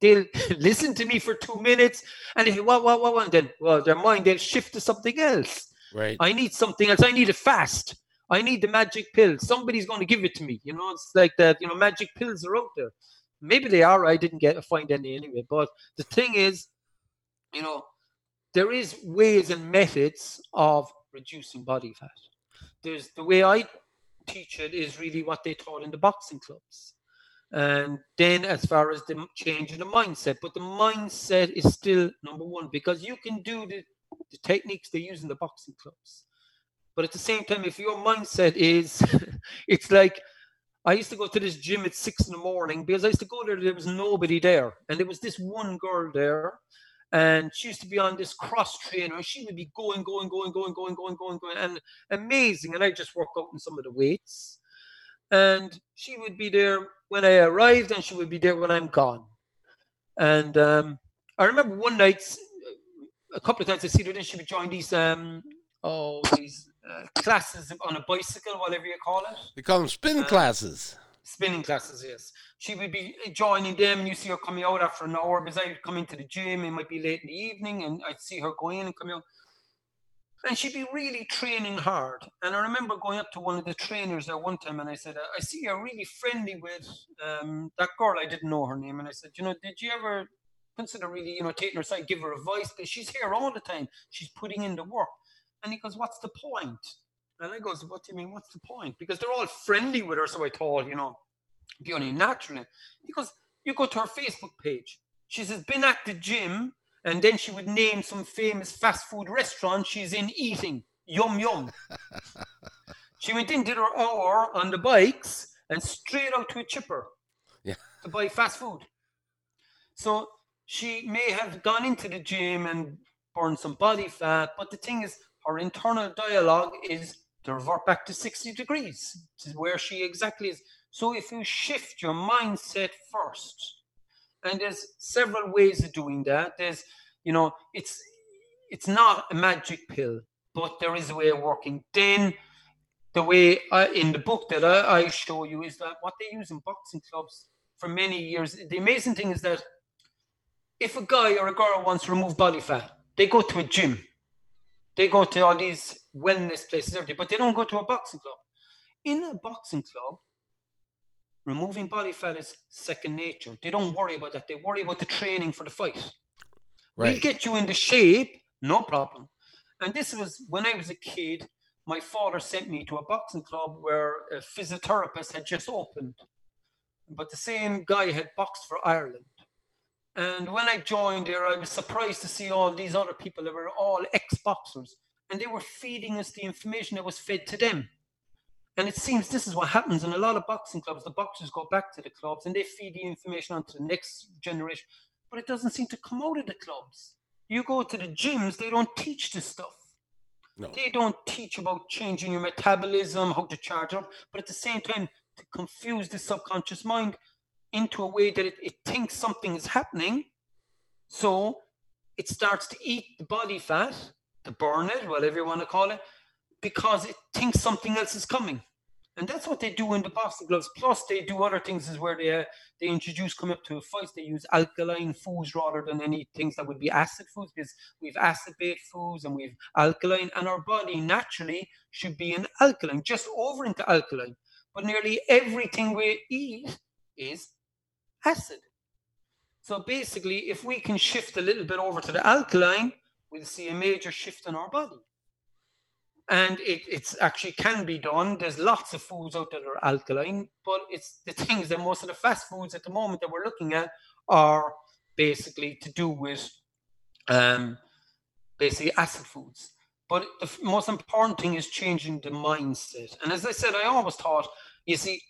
they'll listen to me for two minutes and they say, what, what, what, what? And then, well, their mind, they'll shift to something else. Right. I need something else. I need a fast. I need the magic pill. Somebody's going to give it to me. You know, it's like that. You know, magic pills are out there. Maybe they are. I didn't get find any anyway. But the thing is, you know, there is ways and methods of reducing body fat. There's the way I teach it is really what they taught in the boxing clubs. And then, as far as the change in the mindset, but the mindset is still number one because you can do the, the techniques they use in the boxing clubs. But at the same time, if your mindset is, it's like I used to go to this gym at six in the morning because I used to go there, there was nobody there. And there was this one girl there, and she used to be on this cross trainer. She would be going, going, going, going, going, going, going, going, and amazing. And I just work out in some of the weights. And she would be there when I arrived, and she would be there when I'm gone. And um, I remember one night, a couple of times I see her, then she would join these um, oh these uh, classes on a bicycle, whatever you call it. They call them spin Uh, classes. Spinning classes, yes. She would be joining them, and you see her coming out after an hour because I would come into the gym. It might be late in the evening, and I'd see her go in and come out. And she'd be really training hard. And I remember going up to one of the trainers there one time, and I said, "I see you're really friendly with um, that girl. I didn't know her name." And I said, "You know, did you ever consider really, you know, taking her aside, give her advice? Because she's here all the time. She's putting in the work." And he goes, "What's the point?" And I goes, "What do you mean? What's the point?" Because they're all friendly with her, so I thought, you know, be only naturally. Because you go to her Facebook page, she says, "Been at the gym," and then she would name some famous fast food restaurant she's in eating. Yum yum. she went in, did her hour on the bikes, and straight out to a chipper Yeah. to buy fast food. So she may have gone into the gym and burned some body fat, but the thing is, her internal dialogue is to revert back to 60 degrees, to where she exactly is. So if you shift your mindset first, and there's several ways of doing that. There's, you know, it's it's not a magic pill, but there is a way of working. Then the way I, in the book that I, I show you is that what they use in boxing clubs for many years. The amazing thing is that if a guy or a girl wants to remove body fat, they go to a gym. They go to all these wellness places, everything, but they don't go to a boxing club. In a boxing club, removing body fat is second nature. They don't worry about that. They worry about the training for the fight. We'll get you into shape, no problem. And this was when I was a kid. My father sent me to a boxing club where a physiotherapist had just opened, but the same guy had boxed for Ireland. And when I joined there, I was surprised to see all these other people that were all ex boxers, and they were feeding us the information that was fed to them. And it seems this is what happens in a lot of boxing clubs. The boxers go back to the clubs and they feed the information onto the next generation, but it doesn't seem to come out of the clubs. You go to the gyms, they don't teach this stuff. No. They don't teach about changing your metabolism, how to charge up, but at the same time, to confuse the subconscious mind into a way that it, it thinks something is happening. So it starts to eat the body fat, burn it, whatever you want to call it, because it thinks something else is coming. And that's what they do in the boxing gloves. Plus, they do other things as where they uh, they introduce come up to a fight. They use alkaline foods rather than any things that would be acid foods because we've acid-based foods and we've alkaline, and our body naturally should be an alkaline, just over into alkaline. But nearly everything we eat is acid. So basically, if we can shift a little bit over to the alkaline, we'll see a major shift in our body. And it it's actually can be done. There's lots of foods out there that are alkaline, but it's the things that most of the fast foods at the moment that we're looking at are basically to do with um, basically acid foods. But the f- most important thing is changing the mindset. And as I said, I always thought, you see,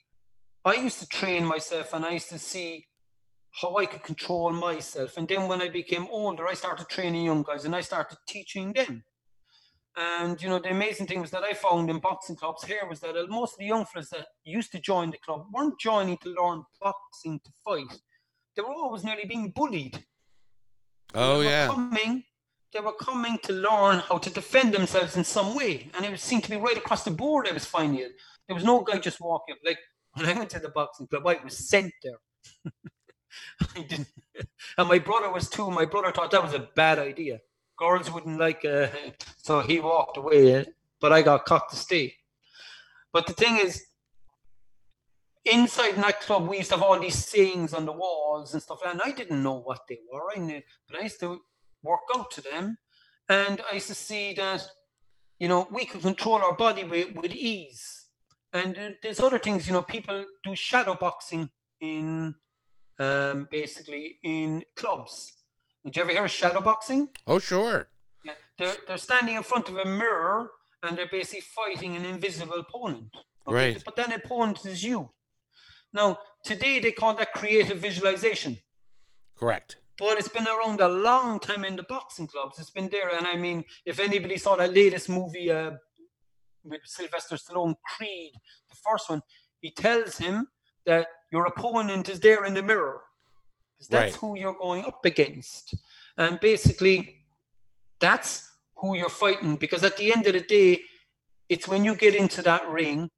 I used to train myself and I used to see how I could control myself. And then when I became older, I started training young guys and I started teaching them. And you know, the amazing thing was that I found in boxing clubs here was that most of the young fellas that used to join the club weren't joining to learn boxing to fight. They were always nearly being bullied. Oh They were yeah. Coming, they were coming to learn how to defend themselves in some way. And it seemed to be right across the board I was finding it. There was no guy just walking up. Like when I went to the boxing club, I was sent there. And my brother was too. My brother thought that was a bad idea. Girls wouldn't like, uh, so he walked away. But I got caught to stay. But the thing is, inside nightclub, we used to have all these sayings on the walls and stuff, and I didn't know what they were. I knew, but I used to work out to them, and I used to see that, you know, we could control our body with, with ease. And there's other things, you know, people do shadow boxing in um, basically in clubs. Did you ever hear of shadow boxing? Oh, sure. Yeah, they're, they're standing in front of a mirror and they're basically fighting an invisible opponent. Okay? Right. But that opponent is you. Now, today they call that creative visualization. Correct. But it's been around a long time in the boxing clubs. It's been there. And I mean, if anybody saw that latest movie uh, with Sylvester Stallone, Creed, the first one, he tells him that your opponent is there in the mirror. That's right. who you're going up against. And basically, that's who you're fighting. Because at the end of the day, it's when you get into that ring,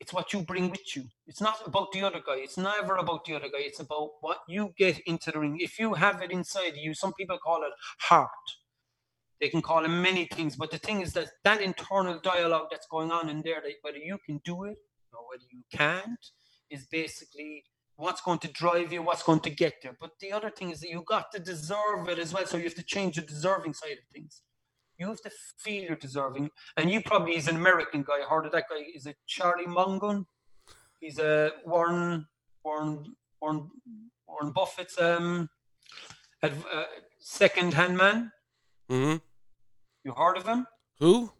it's what you bring with you. It's not about the other guy. It's never about the other guy. It's about what you get into the ring. If you have it inside you, some people call it heart. They can call it many things, but the thing is that that internal dialogue that's going on in there, that whether you can do it or whether you can't, is basically what's going to drive you, what's going to get there. But the other thing is that you got to deserve it as well. So you have to change the deserving side of things. You have to feel you're deserving. And you probably, as an American guy, heard of that guy. Is it Charlie Munger? He's a Warren Warren Warren Warren Buffett's um uh, second hand man. Mm-hmm. You heard of him? Who?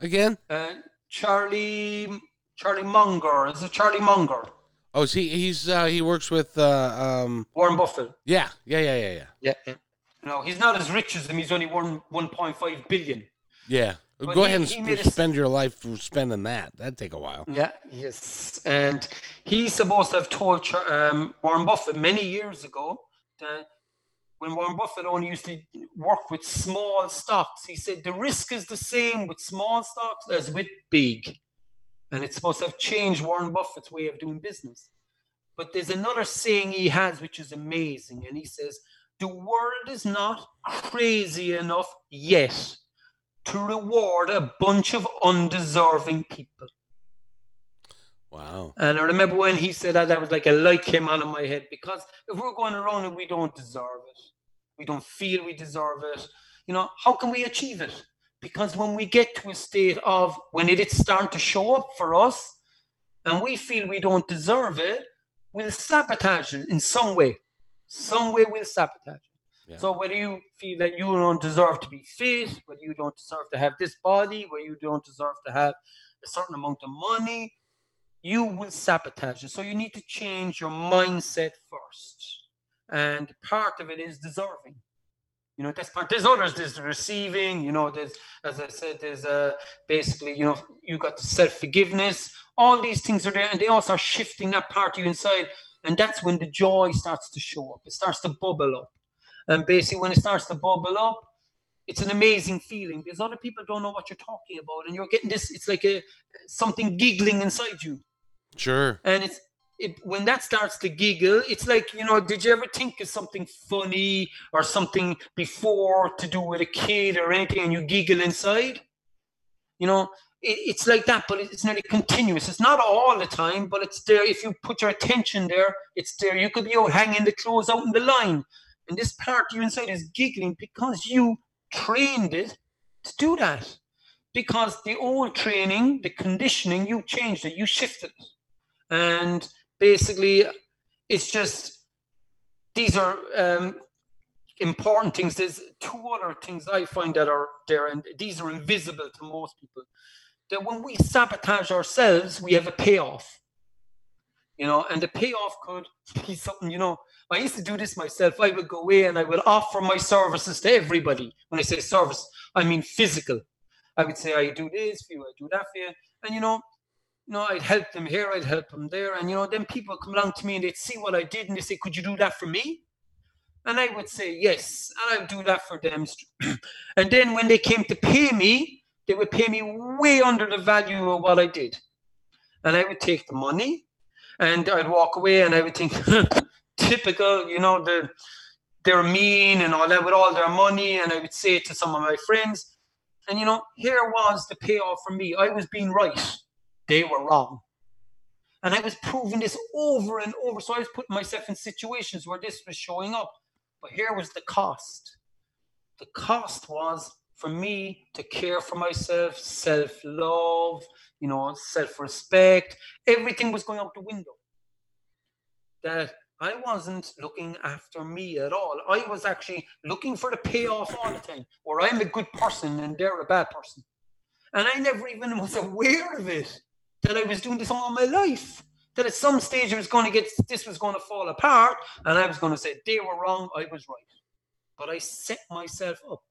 Again? Uh, Charlie Charlie Munger. Is it Charlie Munger? Oh, is he he's uh, he works with uh, um Warren Buffett. Yeah, yeah, yeah, yeah, yeah. Yeah. No, he's not as rich as him. He's only one one point five billion. Yeah. But Go he, ahead and sp- spend your life spending that. That'd take a while. Yeah. Yes. And he's supposed to have told um, Warren Buffett many years ago that when Warren Buffett only used to work with small stocks, he said the risk is the same with small stocks as with big. And it's supposed to have changed Warren Buffett's way of doing business. But there's another saying he has, which is amazing. And he says, The world is not crazy enough yet to reward a bunch of undeserving people. Wow. And I remember when he said that, that was like a light came on in my head because if we're going around and we don't deserve it, we don't feel we deserve it, you know, how can we achieve it? Because when we get to a state of when it is starting to show up for us and we feel we don't deserve it, we'll sabotage it in some way. Some way we'll sabotage it. Yeah. So whether you feel that you don't deserve to be fit, whether you don't deserve to have this body, whether you don't deserve to have a certain amount of money, you will sabotage it. So you need to change your mindset first. And part of it is deserving. You know, that's part. There's others. There's the receiving. You know, there's as I said, there's uh, basically, you know, you got the self forgiveness. All these things are there, and they all start shifting that part of you inside, and that's when the joy starts to show up. It starts to bubble up, and basically, when it starts to bubble up, it's an amazing feeling because other people don't know what you're talking about, and you're getting this. It's like a something giggling inside you. Sure. And it's it, when that starts to giggle, it's like, you know, did you ever think of something funny or something before to do with a kid or anything and you giggle inside? You know, it, it's like that, but it's nearly continuous. It's not all the time, but it's there. If you put your attention there, it's there. You could be out hanging the clothes out in the line. And this part you inside is giggling because you trained it to do that. Because the old training, the conditioning, you changed it, you shifted it. And basically it's just these are um, important things. There's two other things I find that are there, and these are invisible to most people. That when we sabotage ourselves, we have a payoff. You know, and the payoff could be something, you know. I used to do this myself. I would go away and I would offer my services to everybody. When I say service, I mean physical. I would say, I do this for you, I do that for you. And, you know, you know, I'd help them here, I'd help them there. And, you know, then people come along to me and they'd see what I did and they say, could you do that for me? And I would say, yes, and I would do that for them. and then when they came to pay me, they would pay me way under the value of what I did. And I would take the money and I'd walk away and I would think, typical, you know, the they're mean and all that with all their money. And I would say it to some of my friends. And you know, here was the payoff for me. I was being right. They were wrong. And I was proving this over and over. So I was putting myself in situations where this was showing up. But here was the cost. The cost was for me to care for myself, self love, you know, self respect. Everything was going out the window. That I wasn't looking after me at all. I was actually looking for the payoff all the time, or I'm a good person and they're a bad person. And I never even was aware of it that I was doing this all my life. That at some stage it was going to get, this was going to fall apart, and I was going to say they were wrong, I was right. But I set myself up.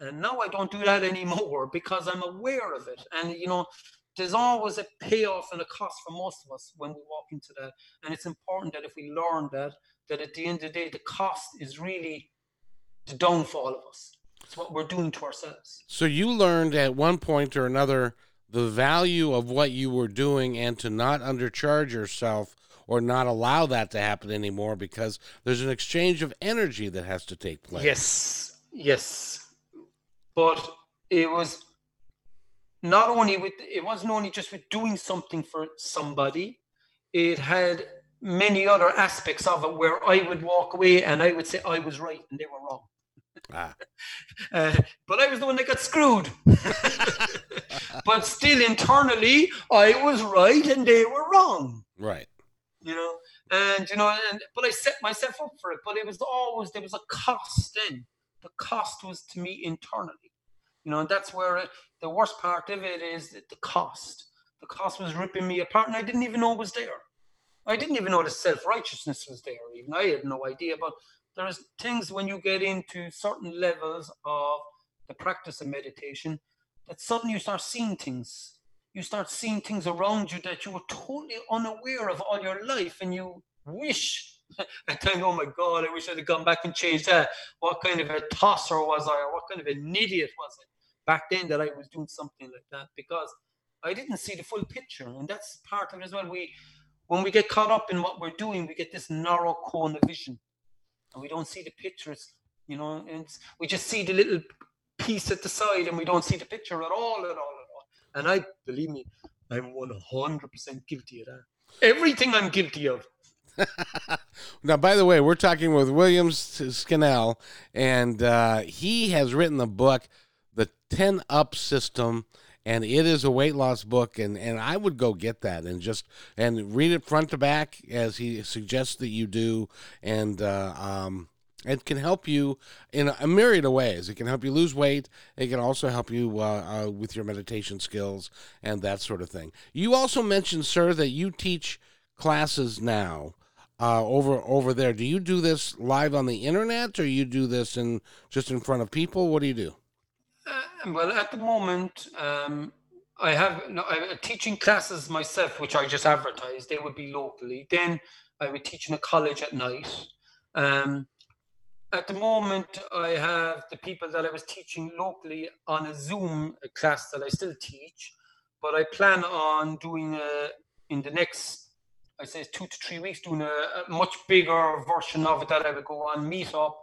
And now I don't do that anymore because I'm aware of it. And, you know, there's always a payoff and a cost for most of us when we walk into that. And it's important that if we learn that, that at the end of the day, the cost is really the downfall of us. It's what we're doing to ourselves. So you learned at one point or another the value of what you were doing and to not undercharge yourself or not allow that to happen anymore because there's an exchange of energy that has to take place. Yes, yes. But it was not only with it wasn't only just with doing something for somebody it had many other aspects of it where i would walk away and i would say i was right and they were wrong ah. uh, but i was the one that got screwed but still internally i was right and they were wrong right you know and you know and but i set myself up for it but it was always there was a cost then the cost was to me internally you know, and that's where it, the worst part of it is the cost. The cost was ripping me apart, and I didn't even know it was there. I didn't even know the self righteousness was there. Even I had no idea. But there's things when you get into certain levels of the practice of meditation that suddenly you start seeing things. You start seeing things around you that you were totally unaware of all your life, and you wish I think, oh my God, I wish I'd have gone back and changed that. What kind of a tosser was I, what kind of an idiot was I? back then that I was doing something like that because I didn't see the full picture, and that's part of it as well. We, when we get caught up in what we're doing, we get this narrow cone of vision, and we don't see the pictures. You know, and we just see the little piece at the side, and we don't see the picture at all, at all, at all. And I believe me, I'm 100% guilty of that. Everything I'm guilty of. now, by the way, we're talking with Williams Scannell, and uh, he has written the book the 10 up system and it is a weight loss book and, and i would go get that and just and read it front to back as he suggests that you do. And uh, um, it can help you in a myriad of ways. It can help you lose weight. It can also help you uh, uh, with your meditation skills and that sort of thing. You also mentioned sir that you teach classes now uh, over over there. Do you do this live on the internet or you do this in just in front of people? What do you do uh, well, at the moment, um, I have no, I'm teaching classes myself, which I just advertise. They would be locally. Then I would teach in a college at night. Um, at the moment, I have the people that I was teaching locally on a Zoom class that I still teach, but I plan on doing a, in the next, I say two to three weeks, doing a, a much bigger version of it that I would go on Meetup.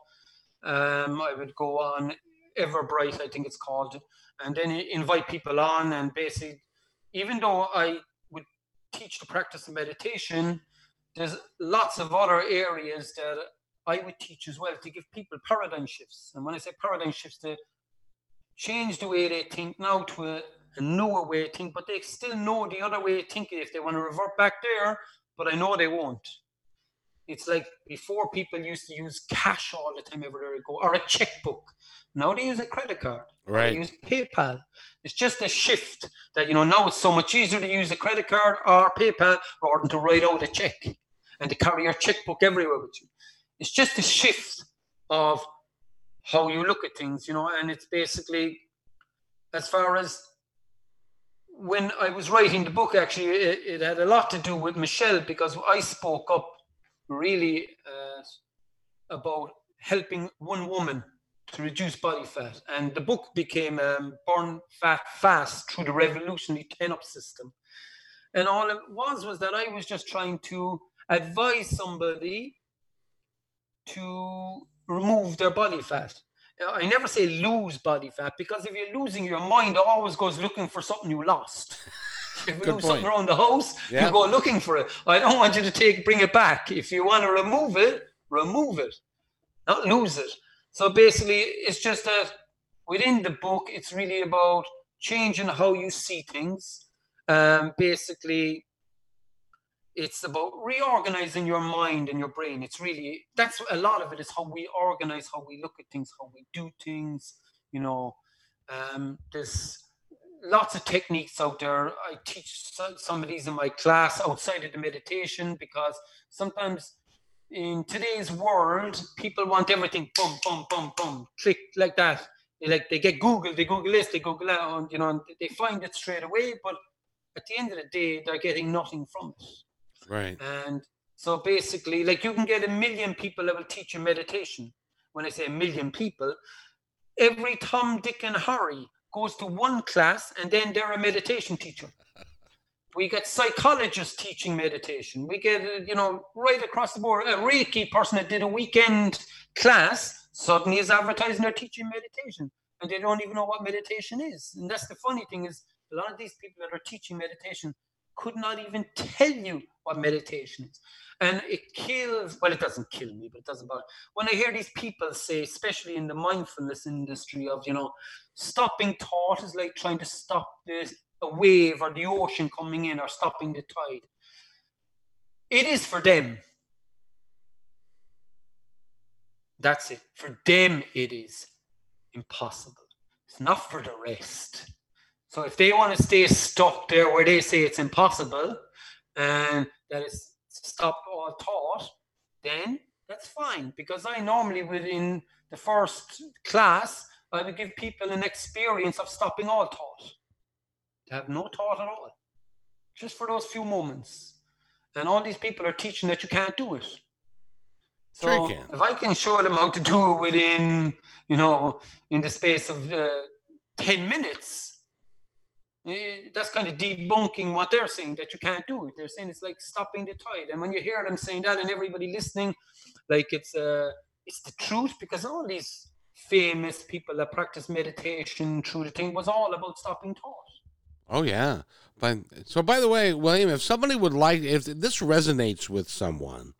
Um, I would go on Eventbrite, I think it's called, and then invite people on and basically, even though I would teach the practice of meditation, there's lots of other areas that I would teach as well to give people paradigm shifts. And when I say paradigm shifts, to change the way they think now to a, a newer way of think, but they still know the other way of thinking if they want to revert back there, but I know they won't. It's like before people used to use cash all the time everywhere they go, or a checkbook. Now they use a credit card. Right. They use PayPal. It's just a shift that you know now it's so much easier to use a credit card or PayPal rather than to write out a check and to carry your checkbook everywhere with you. It's just a shift of how you look at things, you know, and it's basically as far as when I was writing the book, actually, it, it had a lot to do with Michelle because I spoke up really uh, about helping one woman to reduce body fat. And the book became um, Burn Fat Fast through the revolutionary 10 up system. And all it was was that I was just trying to advise somebody to remove their body fat. I never say lose body fat because if you're losing your mind it always goes looking for something you lost. If you Good lose something around the house, Yeah. you go looking for it. I don't want you to take bring it back. If you want to remove it, remove it, not lose it. So basically, it's just that within the book, it's really about changing how you see things. Um, basically, it's about reorganizing your mind and your brain. It's really that's a lot of it is how we organize, how we look at things, how we do things. You know, um, there's lots of techniques out there. I teach some of these in my class outside of the meditation because sometimes in today's world, people want everything boom, boom, boom, boom, click like that. They like they get Google, they Google this, they Google that, and you know, and they find it straight away. But at the end of the day, they're getting nothing from it. Right. And so basically, like you can get a million people that will teach you meditation. When I say a million people, every Tom, Dick, and Harry goes to one class and then they're a meditation teacher. We get psychologists teaching meditation. We get, uh, you know, right across the board, a Reiki person that did a weekend class suddenly is advertising they're teaching meditation and they don't even know what meditation is. And that's the funny thing is a lot of these people that are teaching meditation could not even tell you what meditation is. And it kills, well, it doesn't kill me, but it doesn't bother. When I hear these people say, especially in the mindfulness industry, of, you know, stopping thought is like trying to stop the, a wave or the ocean coming in or stopping the tide. It is for them. That's it. For them, it is impossible. It's not for the rest. So if they want to stay stuck there where they say it's impossible and that it's stop all thought, then that's fine. Because I normally within the first class, I would give people an experience of stopping all thought. Have no thought at all. Just for those few moments. And all these people are teaching that you can't do it. So Sure can. if I can show them how to do it within, you know, in the space of uh, 10 minutes, eh, that's kind of debunking what they're saying that you can't do it. They're saying it's like stopping the tide. And when you hear them saying that and everybody listening, like it's uh, it's the truth because all these famous people that practice meditation through the thing was all about stopping thought. Oh yeah. But so by the way, William, if somebody would like if this resonates with someone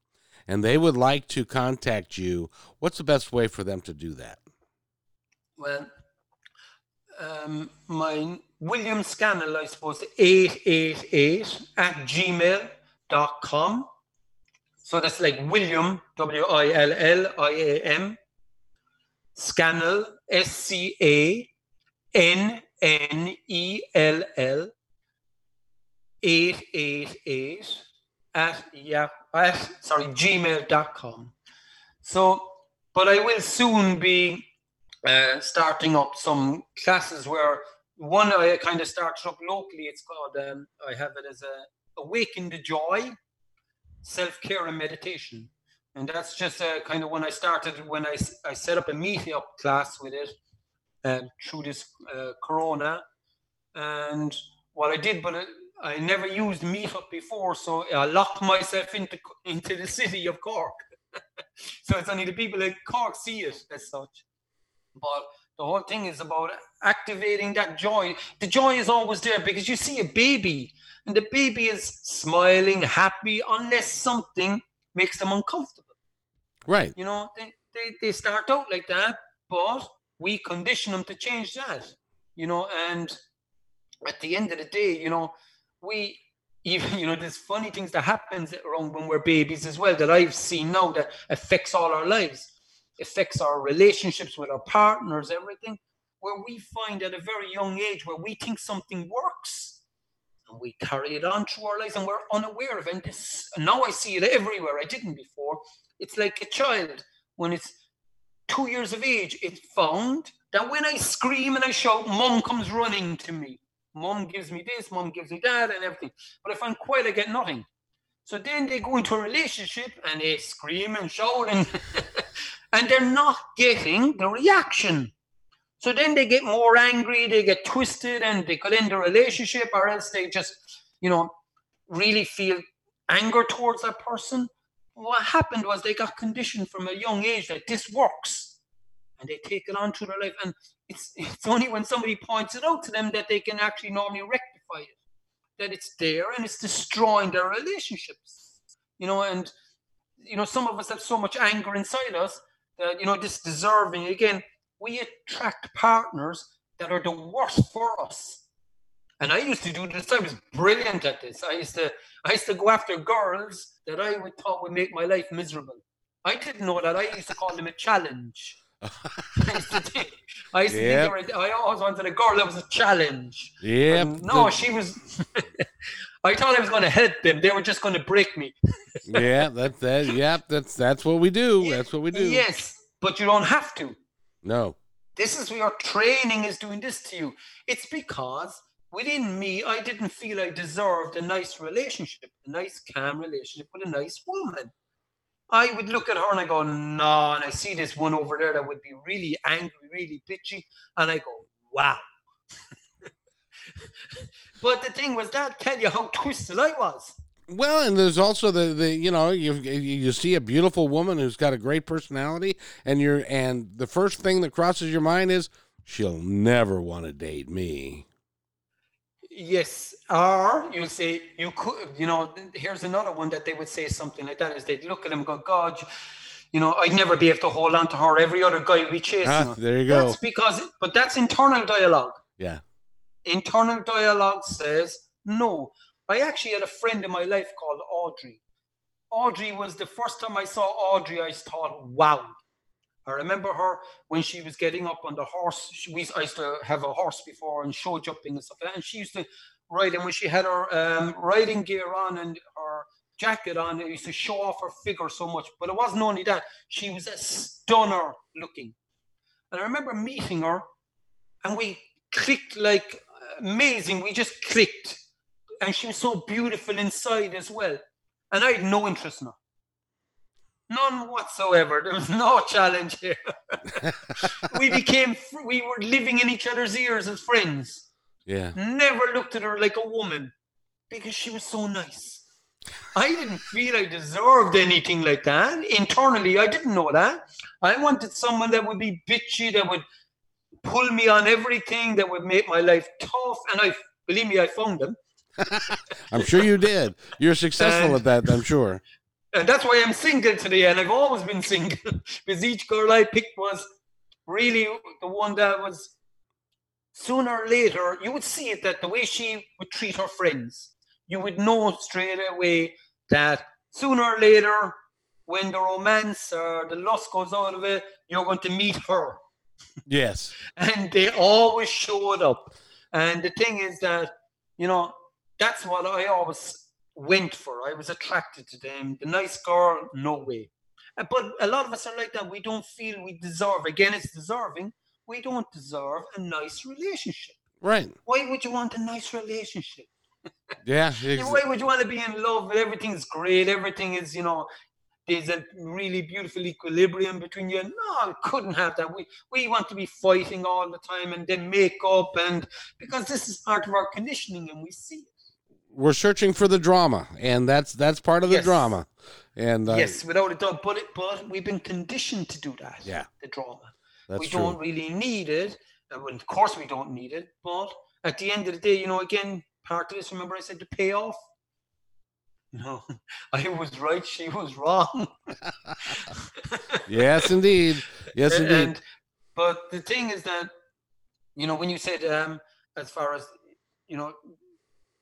and they would like to contact you, what's the best way for them to do that? Well, um, my William Scannell, I suppose, 888 at gmail.com. So that's like William, W I L L I A M, Scannell, S C A N N E L L, 888 at, yeah, at, sorry, gmail.com. So, but I will soon be uh, starting up some classes where one I kind of started up locally. It's called um, I have it as a awaken the joy, self care and meditation, and that's just a kind of when I started when I, I set up a meetup class with it through this uh, Corona, and what I did, but. uh, I never used Meetup before, so I locked myself into into the city of Cork. so it's only the people in Cork see it as such. But the whole thing is about activating that joy. The joy is always there because you see a baby and the baby is smiling, happy, unless something makes them uncomfortable. Right. You know, they, they, they start out like that, but we condition them to change that. You know, and at the end of the day, you know, we even you know there's funny things that happens around when we're babies as well that I've seen now that affects all our lives, affects our relationships with our partners, everything. Where we find at a very young age where we think something works, and we carry it on through our lives, and we're unaware of it. And this and now I see it everywhere. I didn't before. It's like a child when it's two years of age. It found that when I scream and I shout, mom comes running to me. Mom gives me this, mom gives me that, and everything. But if I'm quiet, I get nothing. So then they go into a relationship and they scream and shout, and, and they're not getting the reaction. So then they get more angry, they get twisted, and they could end the relationship, or else they just, you know, really feel anger towards that person. What happened was they got conditioned from a young age that this works and they take it on through their life. And it's, it's only when somebody points it out to them that they can actually normally rectify it, that it's there and it's destroying their relationships. You know, and, you know, some of us have so much anger inside us that, you know, this deserving, again, we attract partners that are the worst for us. And I used to do this. I was brilliant at this. I used to I used to go after girls that I would thought would make my life miserable. I didn't know that. I used to call them a challenge. I used to think, I, used to yep. think were, I always wanted a girl that was a challenge. Yeah. No, the... she was. I thought I was going to help them. They were just going to break me. yeah, that's that. Yeah, that's that's what we do. Yeah, that's what we do. Yes, but you don't have to. No. This is your training is doing this to you. It's because within me, I didn't feel I deserved a nice relationship, a nice, calm relationship with a nice woman. I would look at her and I go, no, and I see this one over there that would be really angry, really bitchy, and I go, wow. but the thing was that tell you how twisted I was. Well, and there's also the, the you know you you see a beautiful woman who's got a great personality, and you're and the first thing that crosses your mind is she'll never want to date me. Yes, or you say you could, you know, here's another one that they would say something like that is they'd look at him and go, God, you know, I'd never be able to hold on to her. Every other guy we chase. Ah, there you go. That's because, but that's internal dialogue. Yeah. Internal dialogue says, no. I actually had a friend in my life called Audrey. Audrey was the first time I saw Audrey, I thought, wow, I remember her when she was getting up on the horse. She, we, I used to have a horse before and show jumping and stuff like that. And she used to ride, and when she had her um, riding gear on and her jacket on, it used to show off her figure so much. But it wasn't only that, she was a stunner looking. And I remember meeting her, and we clicked like amazing. We just clicked. And she was so beautiful inside as well. And I had no interest in her. None whatsoever. There was no challenge here. we became, we were living in each other's ears as friends. Yeah. Never looked at her like a woman because she was so nice. I didn't feel I deserved anything like that. Internally, I didn't know that. I wanted someone that would be bitchy, that would pull me on everything, that would make my life tough. And I believe me, I found them. I'm sure you did. You're successful and, at that, I'm sure and that's why I'm single today, and I've always been single because each girl I picked was really the one that was sooner or later you would see it that the way she would treat her friends, you would know straight away that sooner or later, when the romance or the lust goes out of it, you're going to meet her. Yes. and they always showed up. And the thing is that, you know, that's what I always went for. I was attracted to them. The nice girl, no way. Uh, but a lot of us are like that. We don't feel we deserve. Again, it's deserving. We don't deserve a nice relationship. Right. Why would you want a nice relationship? Yeah. Exactly. Why would you want to be in love? Everything's great. Everything is, you know, there's a really beautiful equilibrium between you. No, I couldn't have that. We we want to be fighting all the time and then make up and because this is part of our conditioning and we see it we're searching for the drama, and that's that's part of the yes. drama. And uh, yes, without a doubt, but it, but we've been conditioned to do that. Yeah, the drama. That's we true. don't really need it. Well, of course, we don't need it. But at the end of the day, you know, again, part of this. Remember, I said the payoff. No, I was right. She was wrong. yes, indeed. Yes, indeed. And, but the thing is that, you know, when you said, um, as far as you know,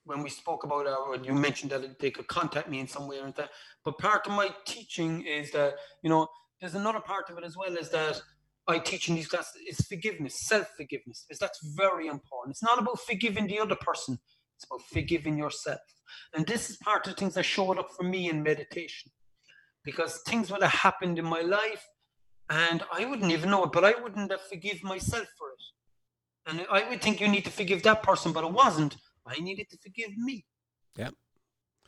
when we spoke about uh, you mentioned that they could contact me in some way or that. But part of my teaching is that you know there's another part of it as well is that I teach in these classes is forgiveness, self forgiveness, because that's very important. It's not about forgiving the other person; it's about forgiving yourself. And this is part of the things that showed up for me in meditation, because things would have happened in my life, and I wouldn't even know it, but I wouldn't have forgive myself for it. And I would think you need to forgive that person, but it wasn't I needed to forgive me. Yep.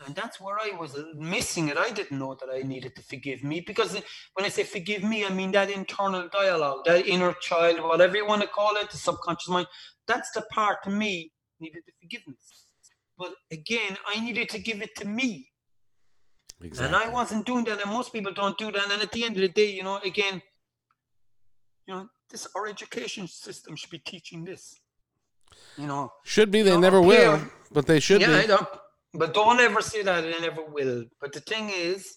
And that's where I was missing it. I didn't know that I needed to forgive me because when I say forgive me, I mean that internal dialogue, that inner child, whatever you want to call it, the subconscious mind. That's the part to me needed the forgiveness. But again, I needed to give it to me. Exactly. And I wasn't doing that, and most people don't do that. And at the end of the day, you know, again, you know, this our education system should be teaching this. You know, should be. They never will, here- but they should yeah, I be. know. But don't ever say that they never will. But the thing is,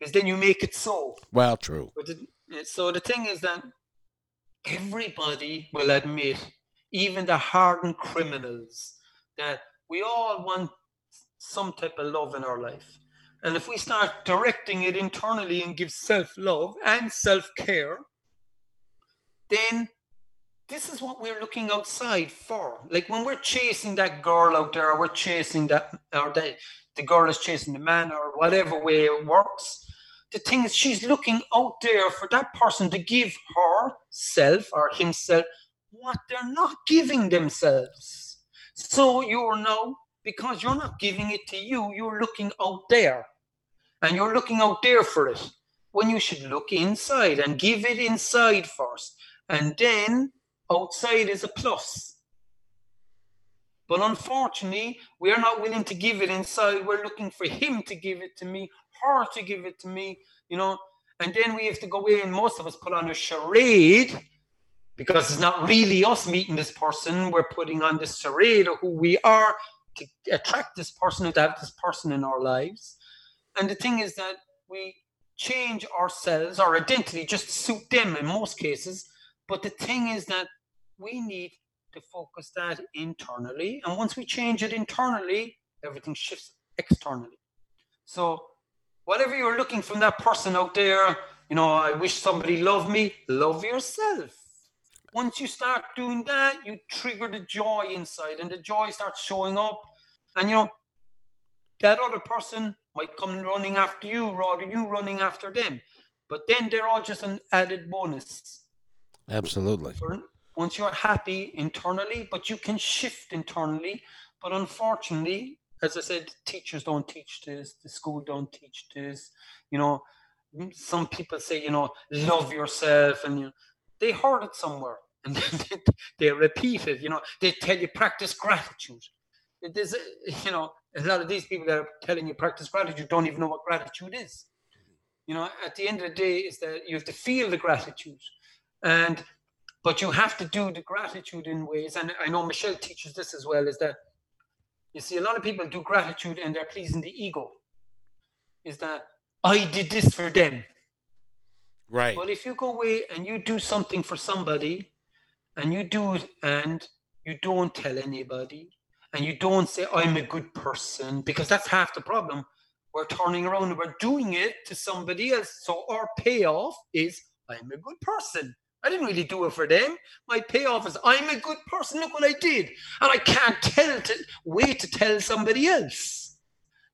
is then you make it so. Well, true. But the, so the thing is that everybody will admit, even the hardened criminals, that we all want some type of love in our life. And if we start directing it internally and give self love and self care, then this is what we're looking outside for. Like when we're chasing that girl out there, or we're chasing that, or the, the girl is chasing the man, or whatever way it works. The thing is, she's looking out there for that person to give herself or himself what they're not giving themselves. So you're now, because you're not giving it to you, you're looking out there. And you're looking out there for it. When you should look inside and give it inside first. And then outside is a plus. But unfortunately, we are not willing to give it inside. We're looking for him to give it to me, her to give it to me, you know. And then we have to go in, most of us put on a charade because it's not really us meeting this person. We're putting on this charade of who we are to attract this person, to have this person in our lives. And the thing is that we change ourselves, our identity, just to suit them in most cases. But the thing is that we need to focus that internally. And once we change it internally, everything shifts externally. So, whatever you're looking from that person out there, you know, I wish somebody loved me, love yourself. Once you start doing that, you trigger the joy inside, and the joy starts showing up. And you know, that other person might come running after you rather you running after them. But then they're all just an added bonus Absolutely. for once you're happy internally, but you can shift internally. But unfortunately, as I said, teachers don't teach this, the school don't teach this. You know, some people say, you know, love yourself, and you know, they heard it somewhere, and then they repeat it. You know, they tell you practice gratitude. It is, you know, a lot of these people that are telling you practice gratitude don't even know what gratitude is. You know, at the end of the day, is that you have to feel the gratitude, and but you have to do the gratitude in ways and i know michelle teaches this as well is that you see a lot of people do gratitude and they're pleasing the ego. Is that i did this for them. Right. but if you go away and you do something for somebody and you do it and you don't tell anybody and you don't say i'm a good person because that's half the problem we're turning around and we're doing it to somebody else. So our payoff is i'm a good person I didn't really do it for them. My payoff is I'm a good person. Look what I did, and I can't tell to wait to tell somebody else.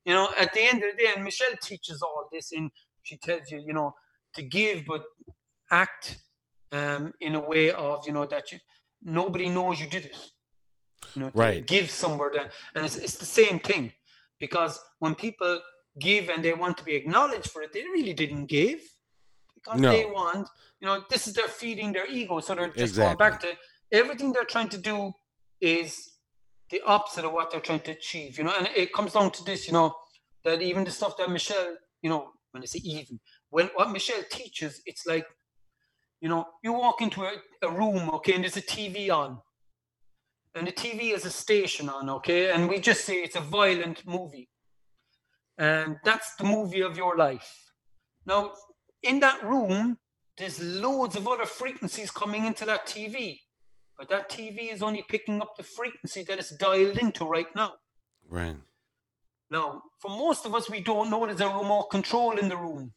You know, at the end of the day, and Michelle teaches all this, and she tells you, you know, to give but act um, in a way of, you know, that you nobody knows you did it. You know, Right. give somewhere that, and it's, it's the same thing, because when people give and they want to be acknowledged for it, they really didn't give because No. they want, you know, this is they're feeding their ego. So they're just going back to everything they're trying to do is the opposite of what they're trying to achieve, you know. And it comes down to this, you know, that even the stuff that Michelle, you know, when I say even, when what Michelle teaches, it's like, you know, you walk into a, a room, okay, and there's a TV on. And the TV is a station on, okay, and we just say it's a violent movie. And that's the movie of your life. Now, in that room, there's loads of other frequencies coming into that TV. But that TV is only picking up the frequency that it's dialed into right now. Right. Now, for most of us, we don't know there's a remote control in the room.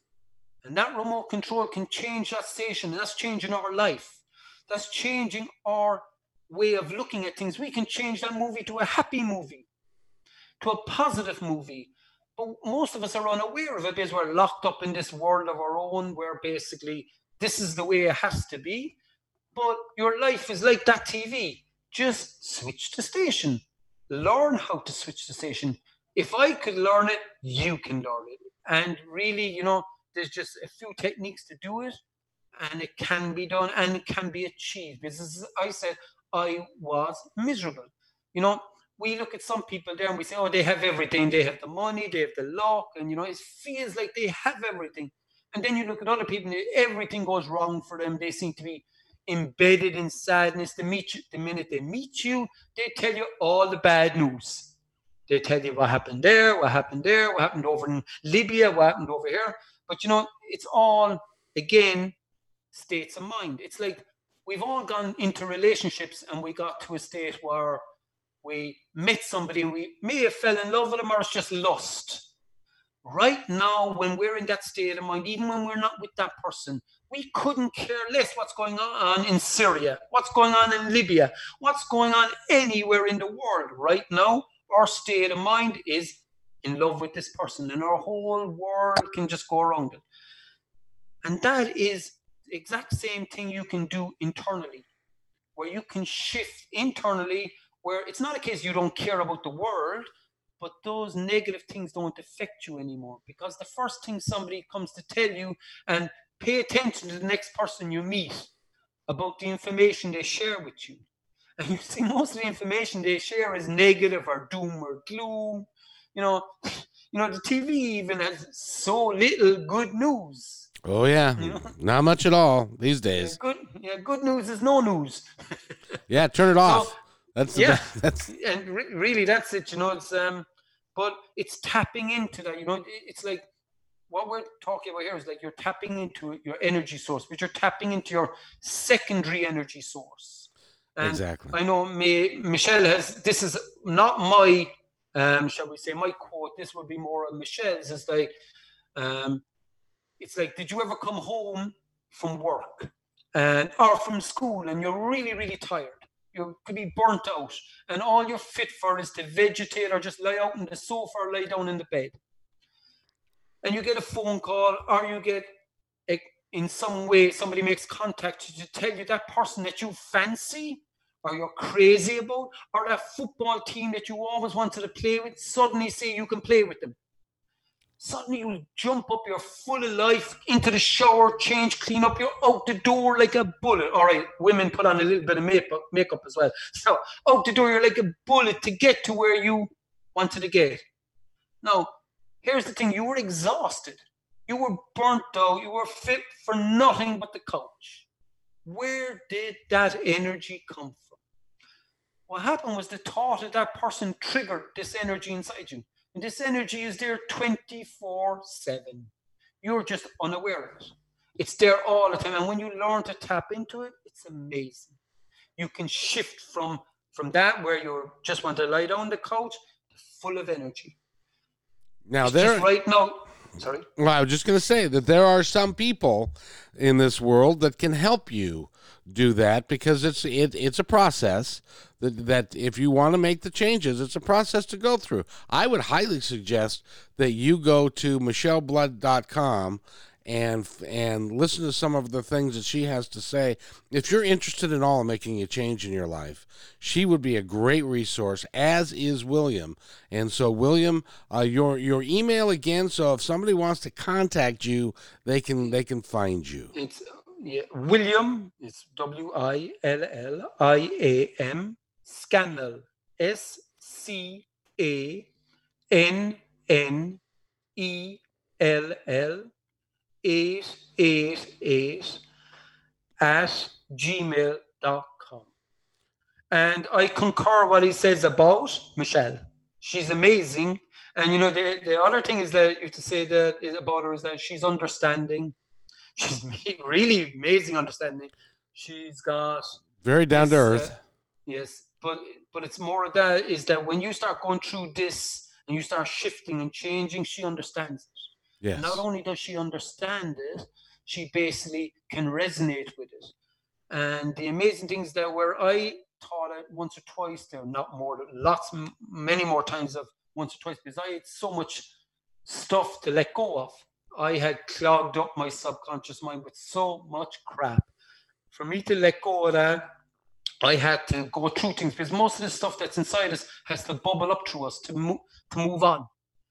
And that remote control can change that station. And that's changing our life. That's changing our way of looking at things. We can change that movie to a happy movie, to a positive movie. But most of us are unaware of it because we're locked up in this world of our own where basically this is the way it has to be. But your life is like that TV. Just switch the station. Learn how to switch the station. If I could learn it, you can learn it. And really, you know, there's just a few techniques to do it, and it can be done and it can be achieved. Because I said, I was miserable. You know, we look at some people there and we say, oh, they have everything. They have the money, they have the luck, and you know, it feels like they have everything. And then you look at other people, and everything goes wrong for them. They seem to be embedded in sadness. They meet you, the minute they meet you, they tell you all the bad news. They tell you what happened there, what happened there, what happened over in Libya, what happened over here. But you know, it's all again states of mind. It's like we've all gone into relationships and we got to a state where we met somebody and we may have fell in love with them or it's just lust. Right now, when we're in that state of mind, even when we're not with that person, we couldn't care less what's going on in Syria, what's going on in Libya, what's going on anywhere in the world. Right now, our state of mind is in love with this person, and our whole world can just go around it. And that is the exact same thing you can do internally, where you can shift internally, where it's not a case you don't care about the world, but those negative things don't affect you anymore. Because the first thing somebody comes to tell you, and pay attention to the next person you meet about the information they share with you. And you see, most of the information they share is negative or doom or gloom. You know, you know, the TV even has so little good news. Oh yeah, You know? not much at all these days. Good, yeah, good news is no news. Yeah, turn it off. That's yeah. be- that's and re- really that's it you know it's um but it's tapping into that you know it's like what we're talking about here is like you're tapping into your energy source but you're tapping into your secondary energy source and exactly. i know May, michelle has this is not my um shall we say my quote this would be more of michelle's is like um it's like did you ever come home from work and or from school and you're really really tired you could be burnt out and all you're fit for is to vegetate or just lie out on the sofa or lie down in the bed. And you get a phone call or you get a, in some way somebody makes contact to tell you that person that you fancy or you're crazy about or that football team that you always wanted to play with suddenly say you can play with them suddenly you jump up, you're full of life, into the shower, change, clean up, you're out the door like a bullet. All right, women put on a little bit of makeup, makeup as well. So out the door, you're like a bullet to get to where you wanted to get. Now, here's the thing you were exhausted, you were burnt out, you were fit for nothing but the couch. Where did that energy come from? What happened was the thought of that person triggered this energy inside you. And this energy is there 24 7. You're just unaware of it. It's there all the time. And when you learn to tap into it, it's amazing. You can shift from from that where you just want to lie down on the couch to full of energy. Now It's there just right now. Sorry. Well, I was just going to say that there are some people in this world that can help you do that because it's it, it's a process that that if you want to make the changes, it's a process to go through. I would highly suggest that you go to michelleblood.com and and listen to some of the things that she has to say. If you're interested at all in making a change in your life, she would be a great resource, as is William. And so, William, uh, your your email again. So if somebody wants to contact you, they can they can find you. It's yeah, William. It's W I L L I A M. Scannell. S C A N N E L L. Eight eight eight at gmail.com. And I concur what he says about Michelle. She's amazing. And you know, the, the other thing is that you have to say that is about her is that she's understanding. She's really amazing understanding. She's got Very down to this, uh, earth. yes, but but it's more of that is that when you start going through this and you start shifting and changing, she understands it. Yes. Not only does she understand it, she basically can resonate with it. And the amazing things that where I taught it once or twice there, not more, lots, many more times of once or twice, because I had so much stuff to let go of. I had clogged up my subconscious mind with so much crap. For me to let go of that, I had to go through things because most of the stuff that's inside us has to bubble up through us to to move on.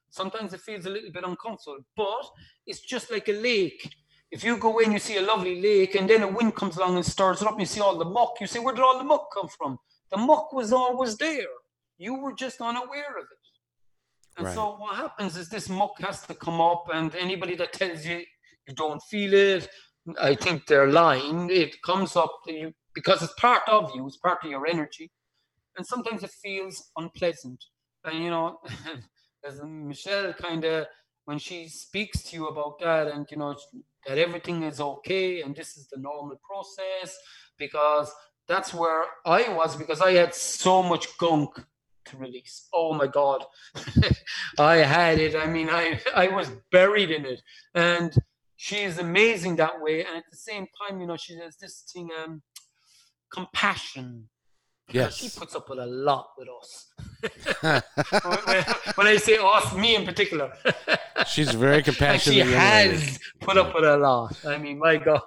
Sometimes it feels a little bit uncomfortable, but it's just like a lake. If you go in, you see a lovely lake, and then a wind comes along and stirs it up, and you see all the muck. You say, Where did all the muck come from? The muck was always there. You were just unaware of it. And Right. so what happens is this muck has to come up, and anybody that tells you you don't feel it, I think they're lying. It comes up to you because it's part of you, it's part of your energy. And sometimes it feels unpleasant. And you know, as Michelle kind of when she speaks to you about that and you know that everything is okay and this is the normal process because that's where I was because I had so much gunk to release. Oh my god. I had it. I mean I I was buried in it. And she is amazing that way. And at the same time, you know, she has this thing um compassion. Because She puts up with a lot with us. when, when- when I say us, me in particular. She's very and compassionate. she young lady. has put up with a lot. I mean, my God.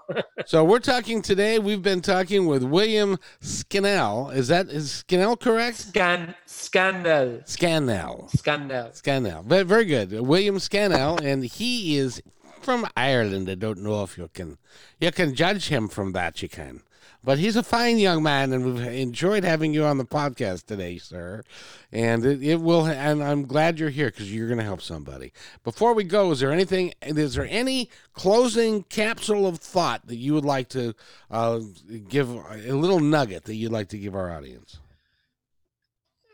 So we're talking today. We've been talking with William Scannell. Is that is Scannell correct? Scan, scandal. Scannell. Scandal. Scannell. Very, very good. William Scannell, and he is from Ireland. I don't know if you can you can judge him from that. You can. But he's a fine young man, and we've enjoyed having you on the podcast today, sir. And it, it will, and I'm glad you're here because you're going to help somebody. Before we go, is there anything? Is there any closing capsule of thought that you would like to uh, give a little nugget that you'd like to give our audience?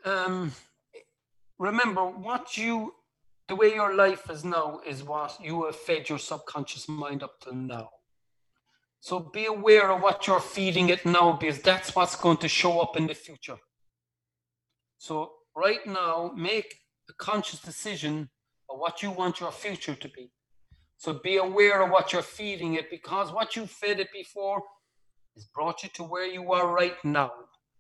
Um, remember, what you, the way your life is now, is what you have fed your subconscious mind up till now. So be aware of what you're feeding it now because that's what's going to show up in the future. So, right now, make a conscious decision of what you want your future to be. So, be aware of what you're feeding it because what you fed it before has brought you to where you are right now.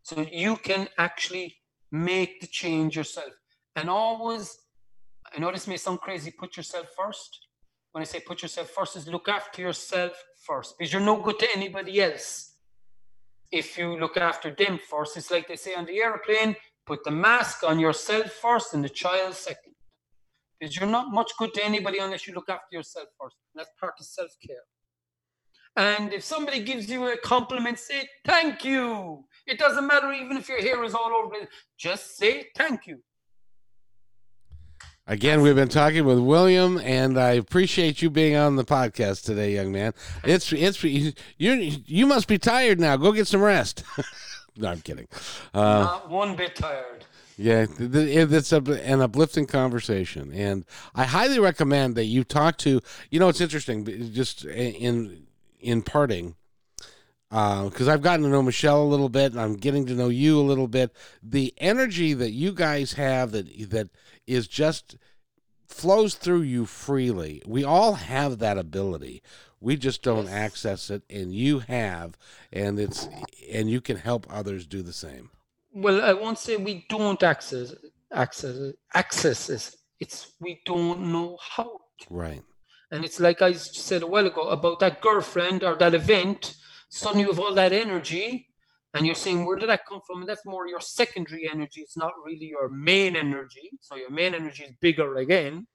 So, you can actually make the change yourself. And always, I know this may sound crazy, put yourself first. When I say put yourself first, is look after yourself first because you're no good to anybody else. If you look after them first, it's like they say on the airplane put the mask on yourself first and the child second. Because you're not much good to anybody unless you look after yourself first. That's part of self care. And if somebody gives you a compliment, say thank you. It doesn't matter even if your hair is all over. Just say thank you. Again, we've been talking with William, and I appreciate you being on the podcast today, young man. It's it's you you must be tired now. Go get some rest. no, I'm kidding. Uh, Not one bit tired. yeah, it's a, an uplifting conversation, and I highly recommend that you talk to. You know, it's interesting. Just in in parting, Uh, because I've gotten to know Michelle a little bit, and I'm getting to know you a little bit. The energy that you guys have that that is just flows through you freely. We all have that ability. We just don't access it, and you have, and it's and you can help others do the same. Well, I won't say we don't access access access this. It's we don't know how. Right. And it's like I said a while ago about that girlfriend or that event. Suddenly you have all that energy, and you're saying, where did that come from? And that's more your secondary energy. It's not really your main energy. So your main energy is bigger again.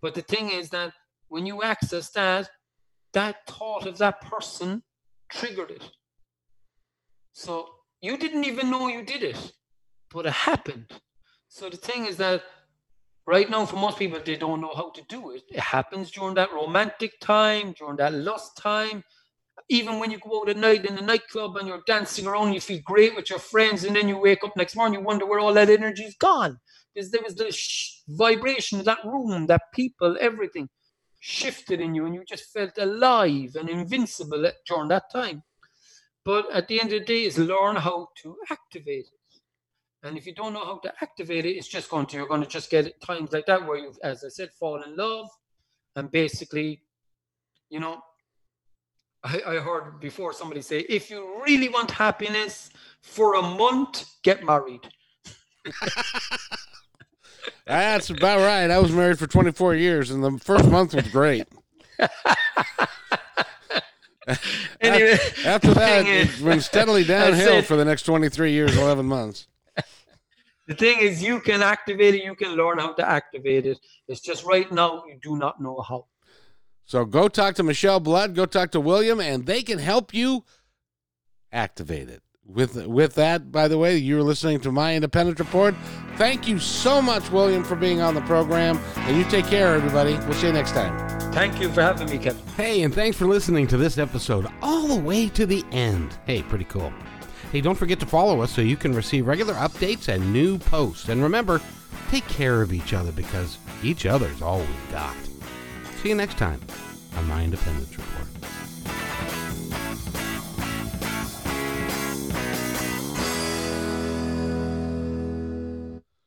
But the thing is that when you access that, that thought of that person triggered it. So you didn't even know you did it, but it happened. So the thing is that right now, for most people, they don't know how to do it. It happens during that romantic time, during that lust time. Even when you go out at night in the nightclub and you're dancing around, you feel great with your friends, and then you wake up next morning, you wonder where all that energy's gone. Because there was the sh- vibration of that room, that people, everything shifted in you, and you just felt alive and invincible at- during that time. But at the end of the day, is learn how to activate it. And if you don't know how to activate it, it's just going to you're going to just get times like that where you, as I said, fall in love, and basically, you know, I, I heard before somebody say, if you really want happiness for a month, get married. That's about right. I was married for 24 years, and the first month was great. Anyway, After that, it went steadily downhill said- for the next 23 years, 11 months. the thing is, you can activate it. You can learn how to activate it. It's just right now you do not know how. So go talk to Michelle Blood, go talk to William, and they can help you activate it. with with that, by the way, you're listening to my Independent Report. Thank you so much, William, for being on the program, and you take care, everybody. We'll see you next time. Thank you for having me, Kevin. Hey, and thanks for listening to this episode all the way to the end. Hey, pretty cool. Hey, don't forget to follow us so you can receive regular updates and new posts. And remember, take care of each other because each other's all we've got. See you next time on My Independence Report.